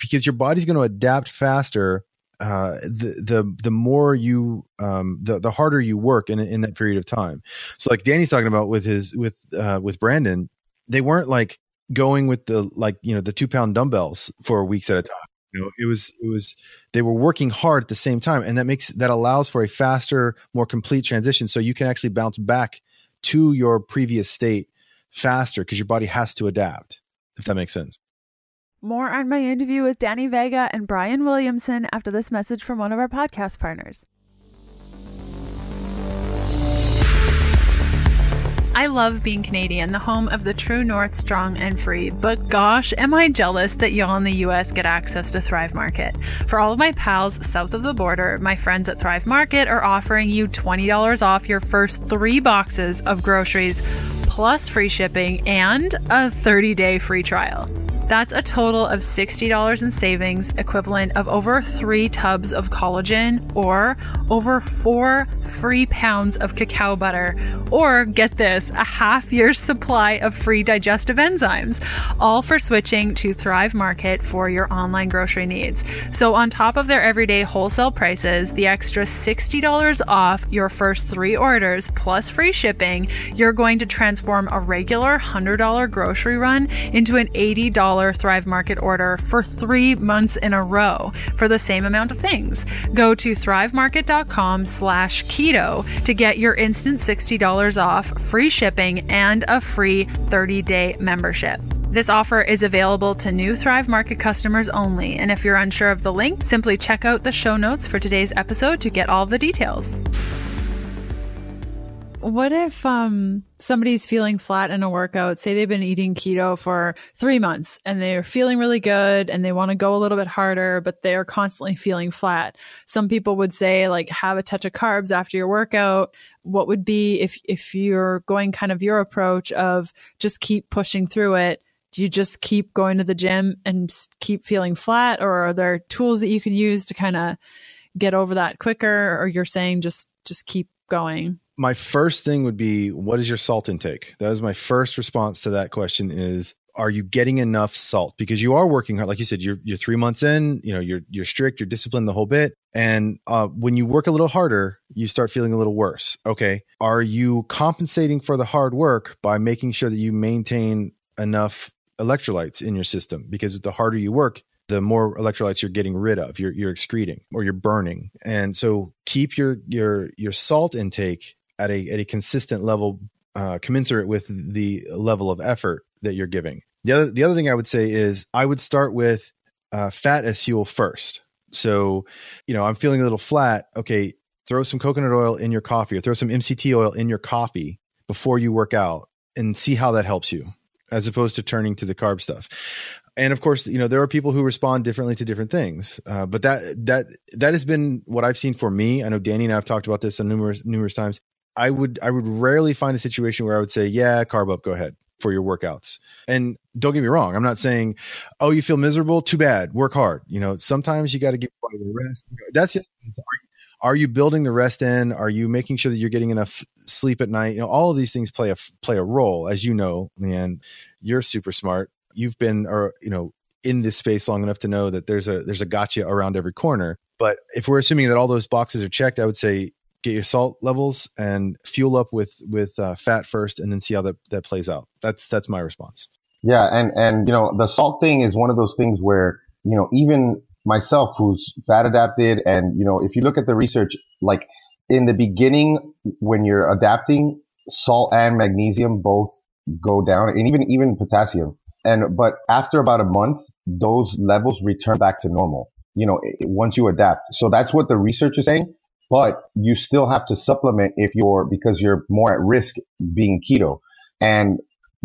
because your body's going to adapt faster uh, the the the more you um, the the harder you work in in that period of time. So like Danny's talking about with his with uh, with Brandon, they weren't like going with the like you know the two pound dumbbells for weeks at a time. You know, it was it was they were working hard at the same time, and that makes that allows for a faster, more complete transition. So you can actually bounce back to your previous state faster because your body has to adapt. If that makes sense. More on my interview with Danny Vega and Brian Williamson after this message from one of our podcast partners. I love being Canadian, the home of the true north, strong and free. But gosh, am I jealous that y'all in the US get access to Thrive Market. For all of my pals south of the border, my friends at Thrive Market are offering you $20 off your first three boxes of groceries, plus free shipping and a 30 day free trial. That's a total of $60 in savings, equivalent of over three tubs of collagen or over four free pounds of cacao butter, or get this, a half year's supply of free digestive enzymes, all for switching to Thrive Market for your online grocery needs. So, on top of their everyday wholesale prices, the extra $60 off your first three orders plus free shipping, you're going to transform a regular $100 grocery run into an $80 Thrive Market order for three months in a row for the same amount of things. Go to thrivemarket.com slash keto to get your instant $60 off, free shipping, and a free 30-day membership. This offer is available to new Thrive Market customers only, and if you're unsure of the link, simply check out the show notes for today's episode to get all the details what if um somebody's feeling flat in a workout? Say they've been eating keto for three months and they're feeling really good and they want to go a little bit harder but they're constantly feeling flat. Some people would say like have a touch of carbs after your workout. What would be if if you're going kind of your approach of just keep pushing through it? Do you just keep going to the gym and keep feeling flat or are there tools that you can use to kind of get over that quicker? Or you're saying just just keep going my first thing would be what is your salt intake? That was my first response to that question is are you getting enough salt? Because you are working hard. Like you said you're you're 3 months in you know you're you're strict you're disciplined the whole bit. And uh, when you work a little harder you start feeling a little worse. Okay. Are you compensating for the hard work by making sure that you maintain enough electrolytes in your system? Because the harder you work the more electrolytes you're getting rid of you're, you're excreting or you're burning. And so keep your your your salt intake at a at a consistent level uh, commensurate with the level of effort that you're giving. The other the other thing I would say is I would start with uh, fat as fuel first. So, you know, I'm feeling a little flat. Okay, throw some coconut oil in your coffee or throw some MCT oil in your coffee before you work out and see how that helps you as opposed to turning to the carb stuff and of course, you know there are people who respond differently to different things. Uh, but that that that has been what I've seen for me. I know Danny and I have talked about this numerous numerous times. I would I would rarely find a situation where I would say, yeah, carb up, go ahead for your workouts. And don't get me wrong, I'm not saying, oh, you feel miserable, too bad, work hard. You know, sometimes you got to give body a rest. That's it. Are you building the rest in? Are you making sure that you're getting enough sleep at night? You know, all of these things play a play a role, as you know, man. You're super smart. You've been, or you know, in this space long enough to know that there's a there's a gotcha around every corner. But if we're assuming that all those boxes are checked, I would say get your salt levels and fuel up with with uh, fat first, and then see how that that plays out. That's that's my response. Yeah, and and you know the salt thing is one of those things where you know even myself who's fat adapted, and you know if you look at the research, like in the beginning when you're adapting, salt and magnesium both go down, and even even potassium. And but after about a month, those levels return back to normal. You know, once you adapt. So that's what the research is saying but you still have to supplement if you're because you're more at risk being keto. And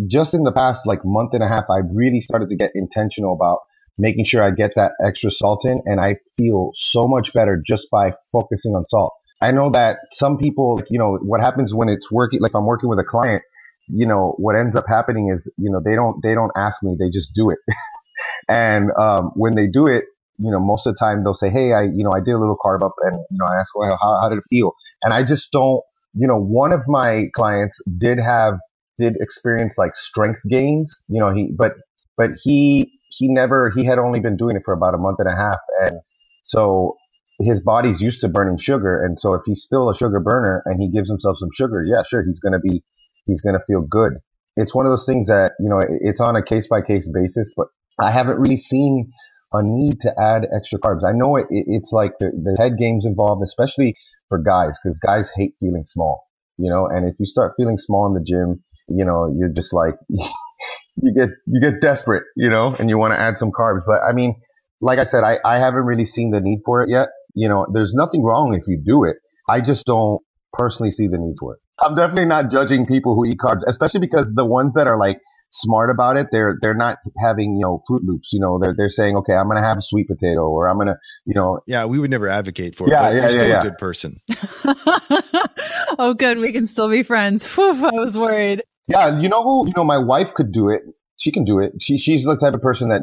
just in the past like month and a half, I really started to get intentional about making sure I get that extra salt in, and I feel so much better just by focusing on salt. I know that some people, you know, what happens when it's working, like if I'm working with a client, you know, what ends up happening is, you know, they don't, they don't ask me, they just do it. and um, when they do it, you know, most of the time they'll say, Hey, I, you know, I did a little carb up and, you know, I ask, well, how, how did it feel? And I just don't, you know, one of my clients did have, did experience like strength gains, you know, he, but, but he, he never, he had only been doing it for about a month and a half. And so his body's used to burning sugar. And so if he's still a sugar burner and he gives himself some sugar, yeah, sure, he's going to be, he's going to feel good. It's one of those things that, you know, it's on a case by case basis, but I haven't really seen a need to add extra carbs. I know it, it, it's like the, the head games involved, especially for guys, because guys hate feeling small, you know, and if you start feeling small in the gym, you know, you're just like, you get, you get desperate, you know, and you want to add some carbs. But I mean, like I said, I, I haven't really seen the need for it yet. You know, there's nothing wrong if you do it. I just don't personally see the need for it. I'm definitely not judging people who eat carbs, especially because the ones that are like smart about it, they're they're not having you know Froot Loops. You know, they're they're saying, okay, I'm gonna have a sweet potato, or I'm gonna, you know. Yeah, we would never advocate for it. Yeah, yeah, yeah, still yeah. A good person. oh, good. We can still be friends. Whew, I was worried. Yeah, you know who? You know, my wife could do it. She can do it. She she's the type of person that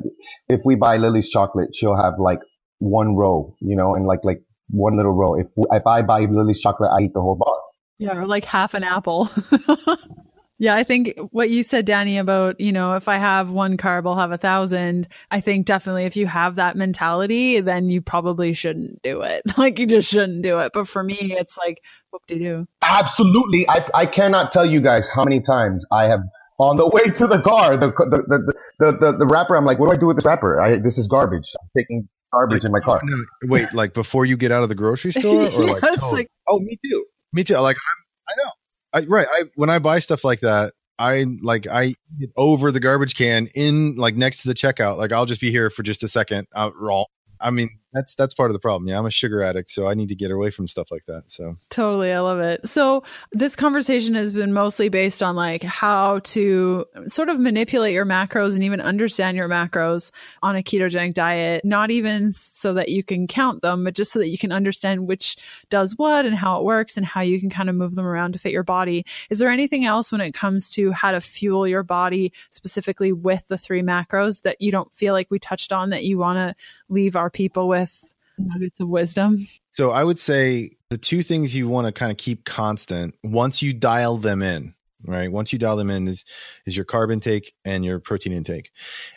if we buy Lily's chocolate, she'll have like one row, you know, and like like one little row. If if I buy Lily's chocolate, I eat the whole bar. Yeah, or like half an apple. Yeah, I think what you said, Danny, about, you know, if I have one carb, I'll have a thousand. I think definitely if you have that mentality, then you probably shouldn't do it. Like you just shouldn't do it. But for me, it's like, what do you do? Absolutely. I, I cannot tell you guys how many times I have on the way to the car, the, the, the, the, the, the wrapper, I'm like, what do I do with this wrapper? I, this is garbage. I'm taking garbage in my car. No, wait, like before you get out of the grocery store or like, Yeah, it's oh, like- Oh, me too. me too. Like I'm, I know. I, right. I, when I buy stuff like that, I like I over the garbage can in like next to the checkout. Like I'll just be here for just a second. Raw. I mean, that's that's part of the problem. Yeah, I'm a sugar addict, so I need to get away from stuff like that. So Totally. I love it. So, this conversation has been mostly based on like how to sort of manipulate your macros and even understand your macros on a ketogenic diet, not even so that you can count them, but just so that you can understand which does what and how it works and how you can kind of move them around to fit your body. Is there anything else when it comes to how to fuel your body specifically with the three macros that you don't feel like we touched on that you want to leave our people with nuggets of wisdom? So I would say the two things you want to kind of keep constant once you dial them in, right? Once you dial them in is is your carb intake and your protein intake.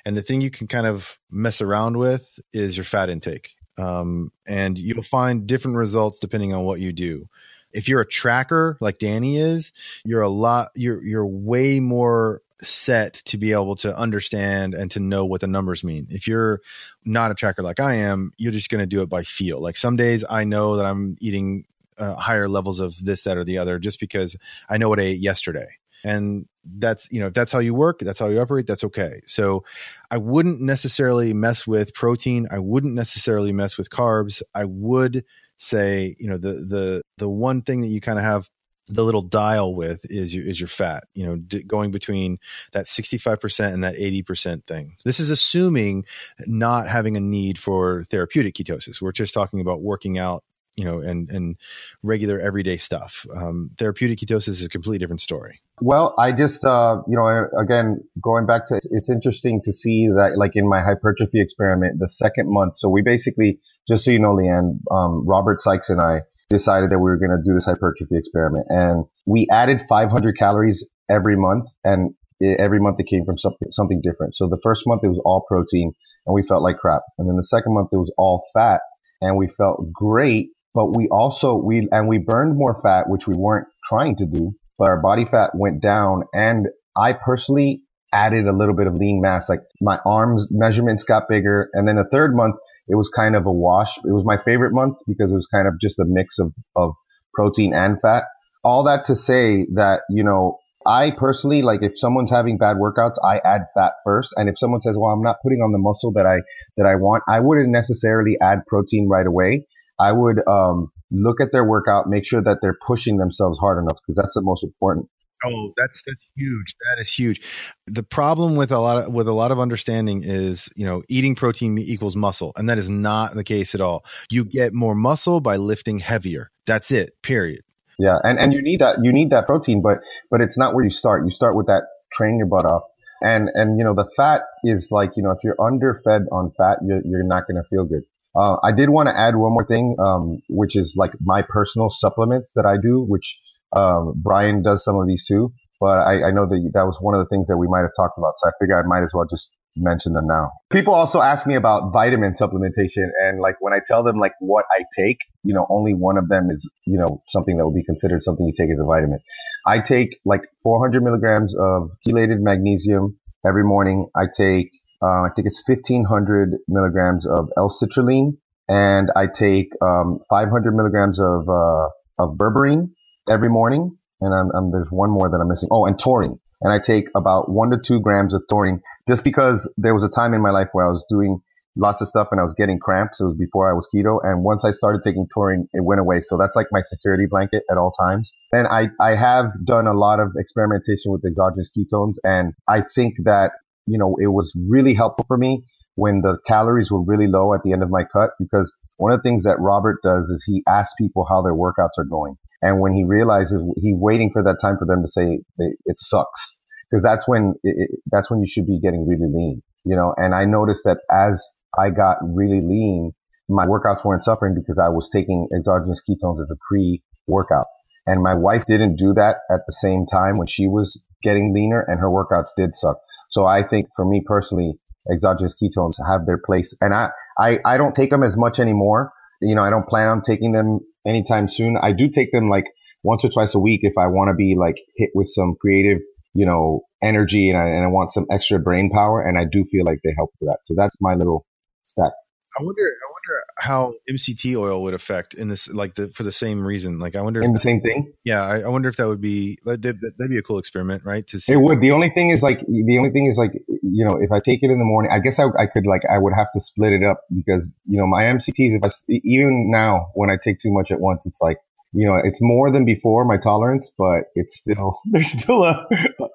And the thing you can kind of mess around with is your fat intake. Um, and you'll find different results depending on what you do. If you're a tracker like Danny is, you're a lot you're you're way more set to be able to understand and to know what the numbers mean. If you're not a tracker like I am, you're just going to do it by feel. Like some days I know that I'm eating uh, higher levels of this, that, or the other just because I know what I ate yesterday. And that's, you know, if that's how you work, that's how you operate, that's okay. So I wouldn't necessarily mess with protein. I wouldn't necessarily mess with carbs. I would say, you know, the, the, the one thing that you kind of have the little dial with is your is your fat you know d- going between that 65% and that 80% thing. This is assuming not having a need for therapeutic ketosis. We're just talking about working out you know and and regular everyday stuff. Um, therapeutic ketosis is a completely different story. Well, I just, uh, you know, again, going back to, it's interesting to see that, like in my hypertrophy experiment, the second month. So we basically, just so you know, Leanne, um, Robert Sikes and I decided that we were going to do this hypertrophy experiment, and we added 500 calories every month, and it, every month it came from something something different. So the first month it was all protein, and we felt like crap, and then the second month it was all fat, and we felt great. But we also we and we burned more fat, which we weren't trying to do but our body fat went down. And I personally added a little bit of lean mass. Like my arms measurements got bigger. And then the third month, it was kind of a wash. It was my favorite month because it was kind of just a mix of, of protein and fat. All that to say that, you know, I personally, like if someone's having bad workouts, I add fat first. And if someone says, well, I'm not putting on the muscle that I, that I want, I wouldn't necessarily add protein right away. I would, um, look at their workout, make sure that they're pushing themselves hard enough because that's the most important. Oh, that's that's huge. That is huge. The problem with a lot of with a lot of understanding is, you know, eating protein equals muscle, and that is not the case at all. You get more muscle by lifting heavier. That's it. Period. Yeah, and and you need that you need that protein, but but it's not where you start. You start with that train your butt off, and and you know the fat is like you know if you're underfed on fat, you're you're not going to feel good. Uh, I did want to add one more thing, um, which is like my personal supplements that I do, which um, Brian does some of these too. But I, I know that that was one of the things that we might have talked about, so I figure I might as well just mention them now. People also ask me about vitamin supplementation and like when I tell them like what I take, you know, only one of them is, you know, something that would be considered something you take as a vitamin. I take like 400 milligrams of chelated magnesium every morning. I take, uh, I think it's 1500 milligrams of L-citrulline and I take, um, 500 milligrams of, uh, of berberine every morning. And I'm, I'm, there's one more that I'm missing. Oh, and taurine and I take about one to two grams of taurine just because there was a time in my life where I was doing lots of stuff and I was getting cramps. It was before I was keto. And once I started taking taurine, it went away. So that's like my security blanket at all times. And I, I have done a lot of experimentation with exogenous ketones. And I think that, you know, it was really helpful for me when the calories were really low at the end of my cut because one of the things that Robert does is he asks people how their workouts are going. And when he realizes he's waiting for that time for them to say it sucks, because that's when it, that's when you should be getting really lean, you know. And I noticed that as I got really lean, my workouts weren't suffering because I was taking exogenous ketones as a pre-workout. And my wife didn't do that at the same time when she was getting leaner, and her workouts did suck. So I think for me personally, exogenous ketones have their place, and I I, I don't take them as much anymore. You know, I don't plan on taking them anytime soon. I do take them like once or twice a week if I want to be like hit with some creative, you know, energy and I, and I want some extra brain power. And I do feel like they help with that. So that's my little stack. I wonder. I wonder how MCT oil would affect in this, like the for the same reason. Like I wonder in the same thing. Yeah, I, I, wonder if that would be that'd, that'd be a cool experiment, right? To see. It would. The only thing is like the only thing is like you know if I take it in the morning, I guess I, I could like I would have to split it up because you know my MCTs. If I even now when I take too much at once, it's like you know it's more than before my tolerance, but it's still there's still a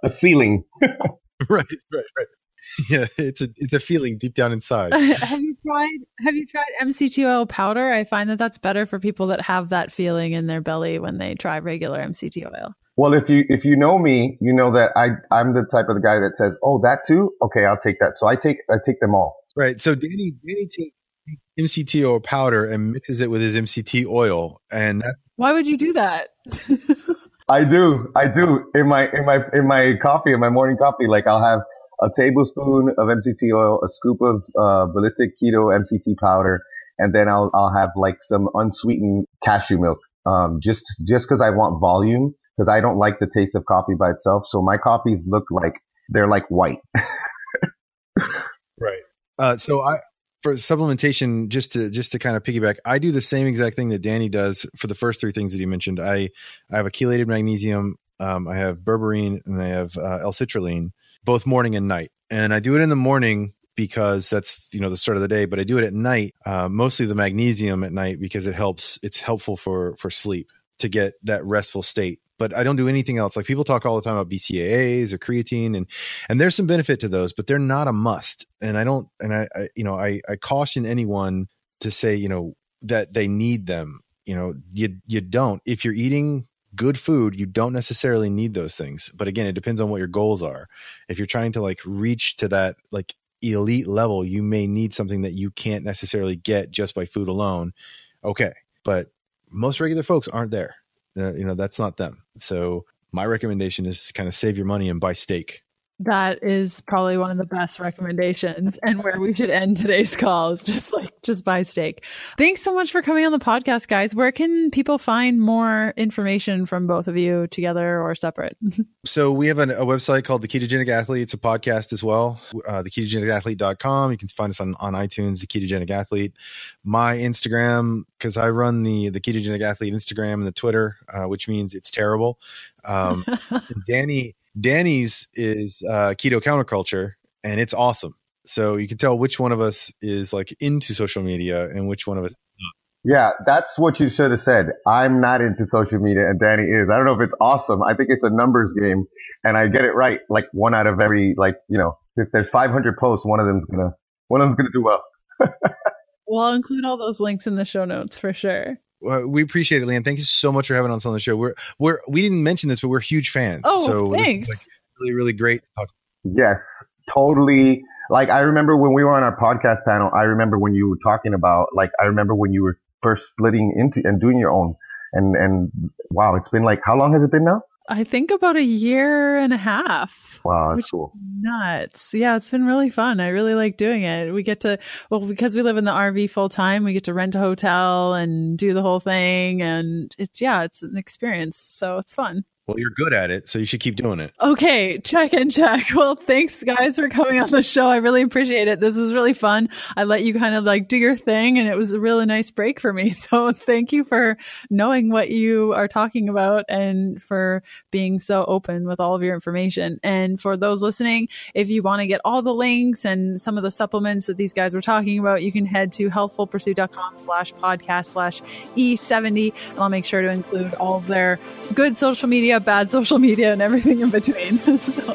a ceiling. right, right, right. yeah, it's a it's a feeling deep down inside. have you tried Have you tried MCT oil powder? I find that that's better for people that have that feeling in their belly when they try regular MCT oil. Well, if you if you know me, you know that I I'm the type of the guy that says, "Oh, that too? Okay, I'll take that." So I take I take them all. Right. So Danny Danny takes MCT oil powder and mixes it with his MCT oil, and that's why would you do that? I do, I do in my in my in my coffee, in my morning coffee. Like I'll have a tablespoon of MCT oil, a scoop of uh, ballistic keto MCT powder, and then I'll I'll have like some unsweetened cashew milk. Um, just just because I want volume, because I don't like the taste of coffee by itself. So my coffees look like they're like white. right. Uh, so I for supplementation, just to just to kind of piggyback, I do the same exact thing that Danny does for the first three things that he mentioned. I I have a chelated magnesium, um, I have berberine, and I have uh, L-citrulline both morning and night. And I do it in the morning because that's you know the start of the day but i do it at night uh, mostly the magnesium at night because it helps it's helpful for for sleep to get that restful state. But i don't do anything else. Like people talk all the time about bcaas or creatine and and there's some benefit to those but they're not a must. And i don't and i, I you know I, I caution anyone to say you know that they need them. You know you you don't. If you're eating good food, you don't necessarily need those things. But again, it depends on what your goals are. If you're trying to like reach to that like elite level, you may need something that you can't necessarily get just by food alone. Okay. But most regular folks aren't there. Uh, you know, that's not them. So my recommendation is kind of save your money and buy steak. That is probably one of the best recommendations and where we should end today's call is just like just buy steak. Thanks so much for coming on the podcast, guys. Where can people find more information from both of you together or separate? so we have an, a website called The Ketogenic Athlete. It's a podcast as well. Uh, theketogenicathlete.com. You can find us on, on iTunes, The Ketogenic Athlete. My Instagram, because I run the, the Ketogenic Athlete Instagram and the Twitter, uh, which means it's terrible. Um, Danny Danny's is uh, keto counterculture, and it's awesome. So you can tell which one of us is like into social media and which one of us. Yeah, that's what you should have said. I'm not into social media, and Danny is. I don't know if it's awesome. I think it's a numbers game, and I get it right. Like one out of every, like you know, if there's 500 posts, one of them's gonna, one of them's gonna do well. well, I'll include all those links in the show notes for sure. Well, we appreciate it, Leanne. Thank you so much for having us on the show. We're we're we didn't mention this, but we're huge fans. Oh, so thanks. Like really, really great. Yes, totally. Like I remember when we were on our podcast panel. I remember when you were talking about like I remember when you were first splitting into and doing your own. And and wow, it's been like how long has it been now? I think about a year and a half. Wow, that's cool. Nuts. Yeah, it's been really fun. I really like doing it. We get to, well, because we live in the RV full time, we get to rent a hotel and do the whole thing. And it's, yeah, it's an experience. So it's fun. Well, you're good at it, so you should keep doing it. Okay, check and check. Well, thanks guys for coming on the show. I really appreciate it. This was really fun. I let you kind of like do your thing and it was a really nice break for me. So, thank you for knowing what you are talking about and for being so open with all of your information. And for those listening, if you want to get all the links and some of the supplements that these guys were talking about, you can head to healthfulpursuit.com slash podcast slash E70. And I'll make sure to include all their good social media bad social media, and everything in between. so.